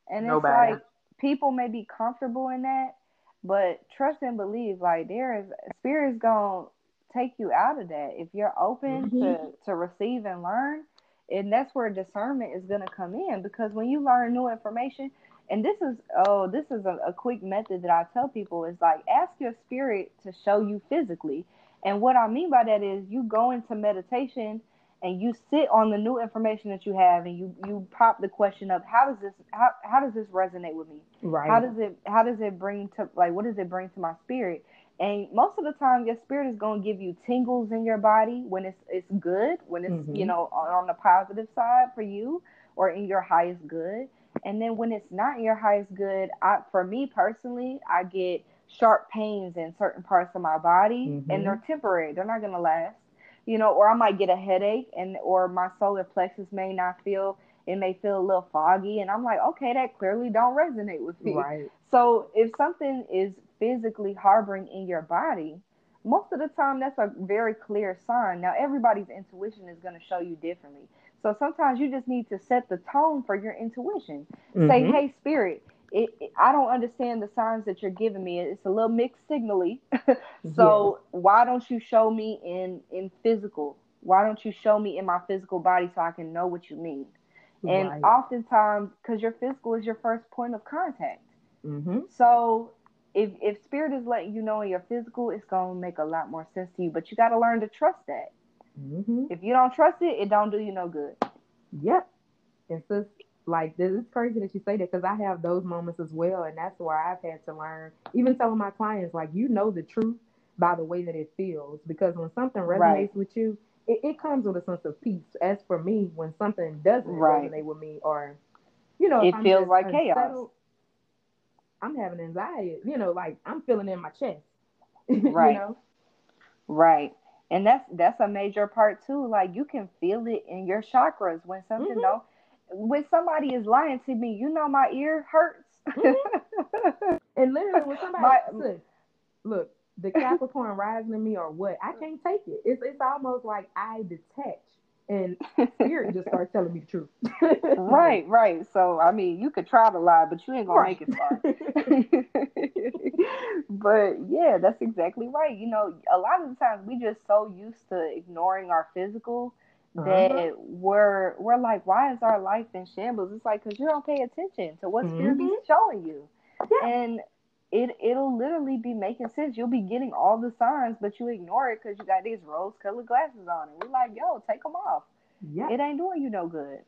And nobody. it's like people may be comfortable in that, but trust and believe like there is spirit is gonna take you out of that. If you're open mm-hmm. to to receive and learn, and that's where discernment is gonna come in because when you learn new information, and this is oh this is a, a, quick method that i tell people is like ask your spirit to show you physically. And what i mean by that is you go into meditation and you sit on the new information that you have and you you pop the question up how does this how, how does this resonate with me? Right. how does it how does it bring to like what does it bring to my spirit and most of the time your spirit is going to give you tingles in your body when it's it's good when it's mm-hmm. you know on, on the positive side for you or in your highest good and then when it's not your highest good, I for me personally, I get sharp pains in certain parts of my body mm-hmm. and they're temporary. They're not gonna last. You know, or I might get a headache and or my solar plexus may not feel it may feel a little foggy and I'm like, okay, that clearly don't resonate with me. Right. So if something is physically harboring in your body, most of the time that's a very clear sign. Now everybody's intuition is going to show you differently. So sometimes you just need to set the tone for your intuition. Mm-hmm. Say, hey, spirit, it, it, I don't understand the signs that you're giving me. It's a little mixed signally. so yeah. why don't you show me in in physical? Why don't you show me in my physical body so I can know what you mean? And right. oftentimes, because your physical is your first point of contact. Mm-hmm. So if if spirit is letting you know in your physical, it's gonna make a lot more sense to you. But you got to learn to trust that. Mm-hmm. If you don't trust it, it don't do you no good. Yep. It's just like this is crazy that you say that because I have those moments as well, and that's where I've had to learn. Even telling my clients, like you know the truth by the way that it feels, because when something resonates right. with you, it, it, comes with a sense of peace. As for me, when something doesn't right. resonate with me, or you know, it feels like chaos. I'm having anxiety. You know, like I'm feeling in my chest. Right. you know? Right and that's that's a major part too like you can feel it in your chakras when something mm-hmm. no when somebody is lying to me you know my ear hurts mm-hmm. and literally when somebody my, look, look the capricorn rising in me or what i can't take it it's, it's almost like i detach and spirit just started telling me the truth. right, right. So I mean, you could try to lie, but you ain't gonna right. make it far. but yeah, that's exactly right. You know, a lot of the times we just so used to ignoring our physical that uh-huh. we're we're like, why is our life in shambles? It's like because you don't pay attention to what spirit mm-hmm. is showing you, yeah. and it it'll literally be making sense. You'll be getting all the signs, but you ignore it because you got these rose colored glasses on, and we're like, yo, take them off. Yeah, it ain't doing you no good.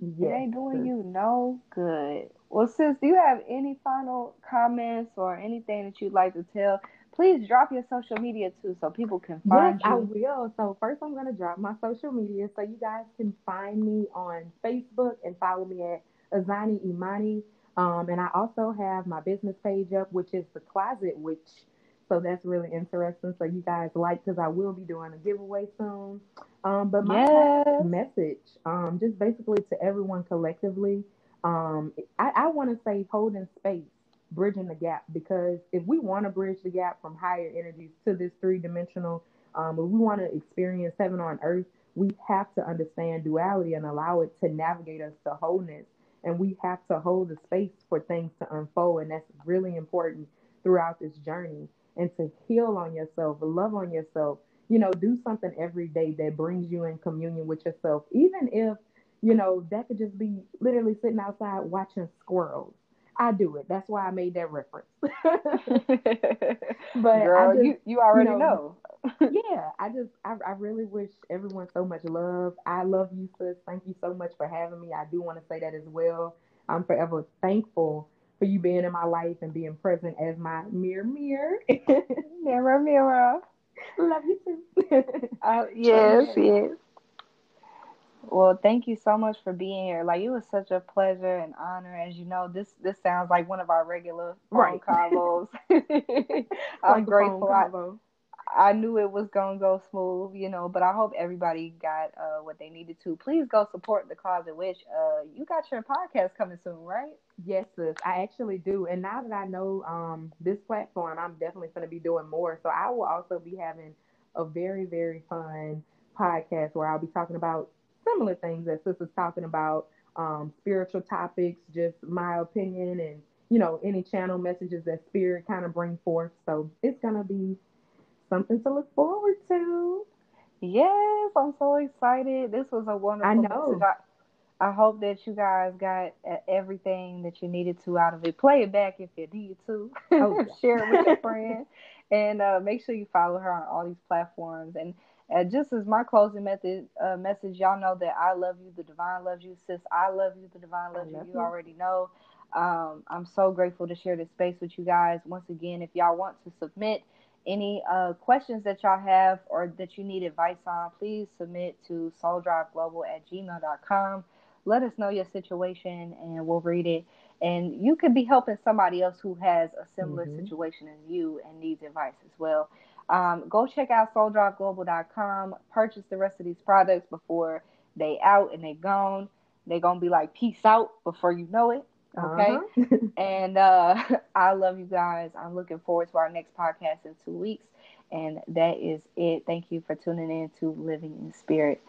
Yes. It ain't doing you no good. Well, sis, do you have any final comments or anything that you'd like to tell? Please drop your social media too so people can find yes, you. I will. So first I'm gonna drop my social media so you guys can find me on Facebook and follow me at Azani Imani. Um, and I also have my business page up, which is the Closet Witch. So that's really interesting. So you guys like because I will be doing a giveaway soon. Um, but my yes. message, um, just basically to everyone collectively, um, I, I want to say holding space, bridging the gap, because if we want to bridge the gap from higher energies to this three dimensional, um, if we want to experience heaven on earth, we have to understand duality and allow it to navigate us to wholeness. And we have to hold the space for things to unfold. And that's really important throughout this journey. And to heal on yourself, love on yourself, you know, do something every day that brings you in communion with yourself, even if, you know, that could just be literally sitting outside watching squirrels. I do it. That's why I made that reference. but Girl, just, you, you already you know. know. Yeah, I just I, I really wish everyone so much love. I love you, sis. Thank you so much for having me. I do want to say that as well. I'm forever thankful for you being in my life and being present as my mirror mirror. mirror mirror. Love you too. uh, yes, yes. Well, thank you so much for being here. Like it was such a pleasure and honor. As you know, this this sounds like one of our regular phone right. combos. I'm like grateful. I, I knew it was gonna go smooth, you know, but I hope everybody got uh, what they needed to. Please go support the Closet Witch. Uh, you got your podcast coming soon, right? Yes, sis, I actually do. And now that I know um, this platform, I'm definitely going to be doing more. So I will also be having a very, very fun podcast where I'll be talking about similar things that sis is talking about, um, spiritual topics, just my opinion, and you know any channel messages that spirit kind of bring forth. So it's gonna be something to look forward to. Yes, I'm so excited. This was a wonderful I know. I, I hope that you guys got everything that you needed to out of it. Play it back if you need to. Oh, Share it with your friend. And uh, make sure you follow her on all these platforms. And uh, just as my closing method uh, message, y'all know that I love you. The divine loves you, sis. I love you. The divine loves you. You already know. Um, I'm so grateful to share this space with you guys. Once again, if y'all want to submit any uh, questions that y'all have or that you need advice on, please submit to souldriveglobal at gmail.com. Let us know your situation and we'll read it. And you could be helping somebody else who has a similar mm-hmm. situation as you and needs advice as well. Um, go check out souldriveglobal.com. Purchase the rest of these products before they out and they gone. They're gonna be like peace out before you know it. Okay. Uh-huh. and uh, I love you guys. I'm looking forward to our next podcast in two weeks. And that is it. Thank you for tuning in to Living in Spirit.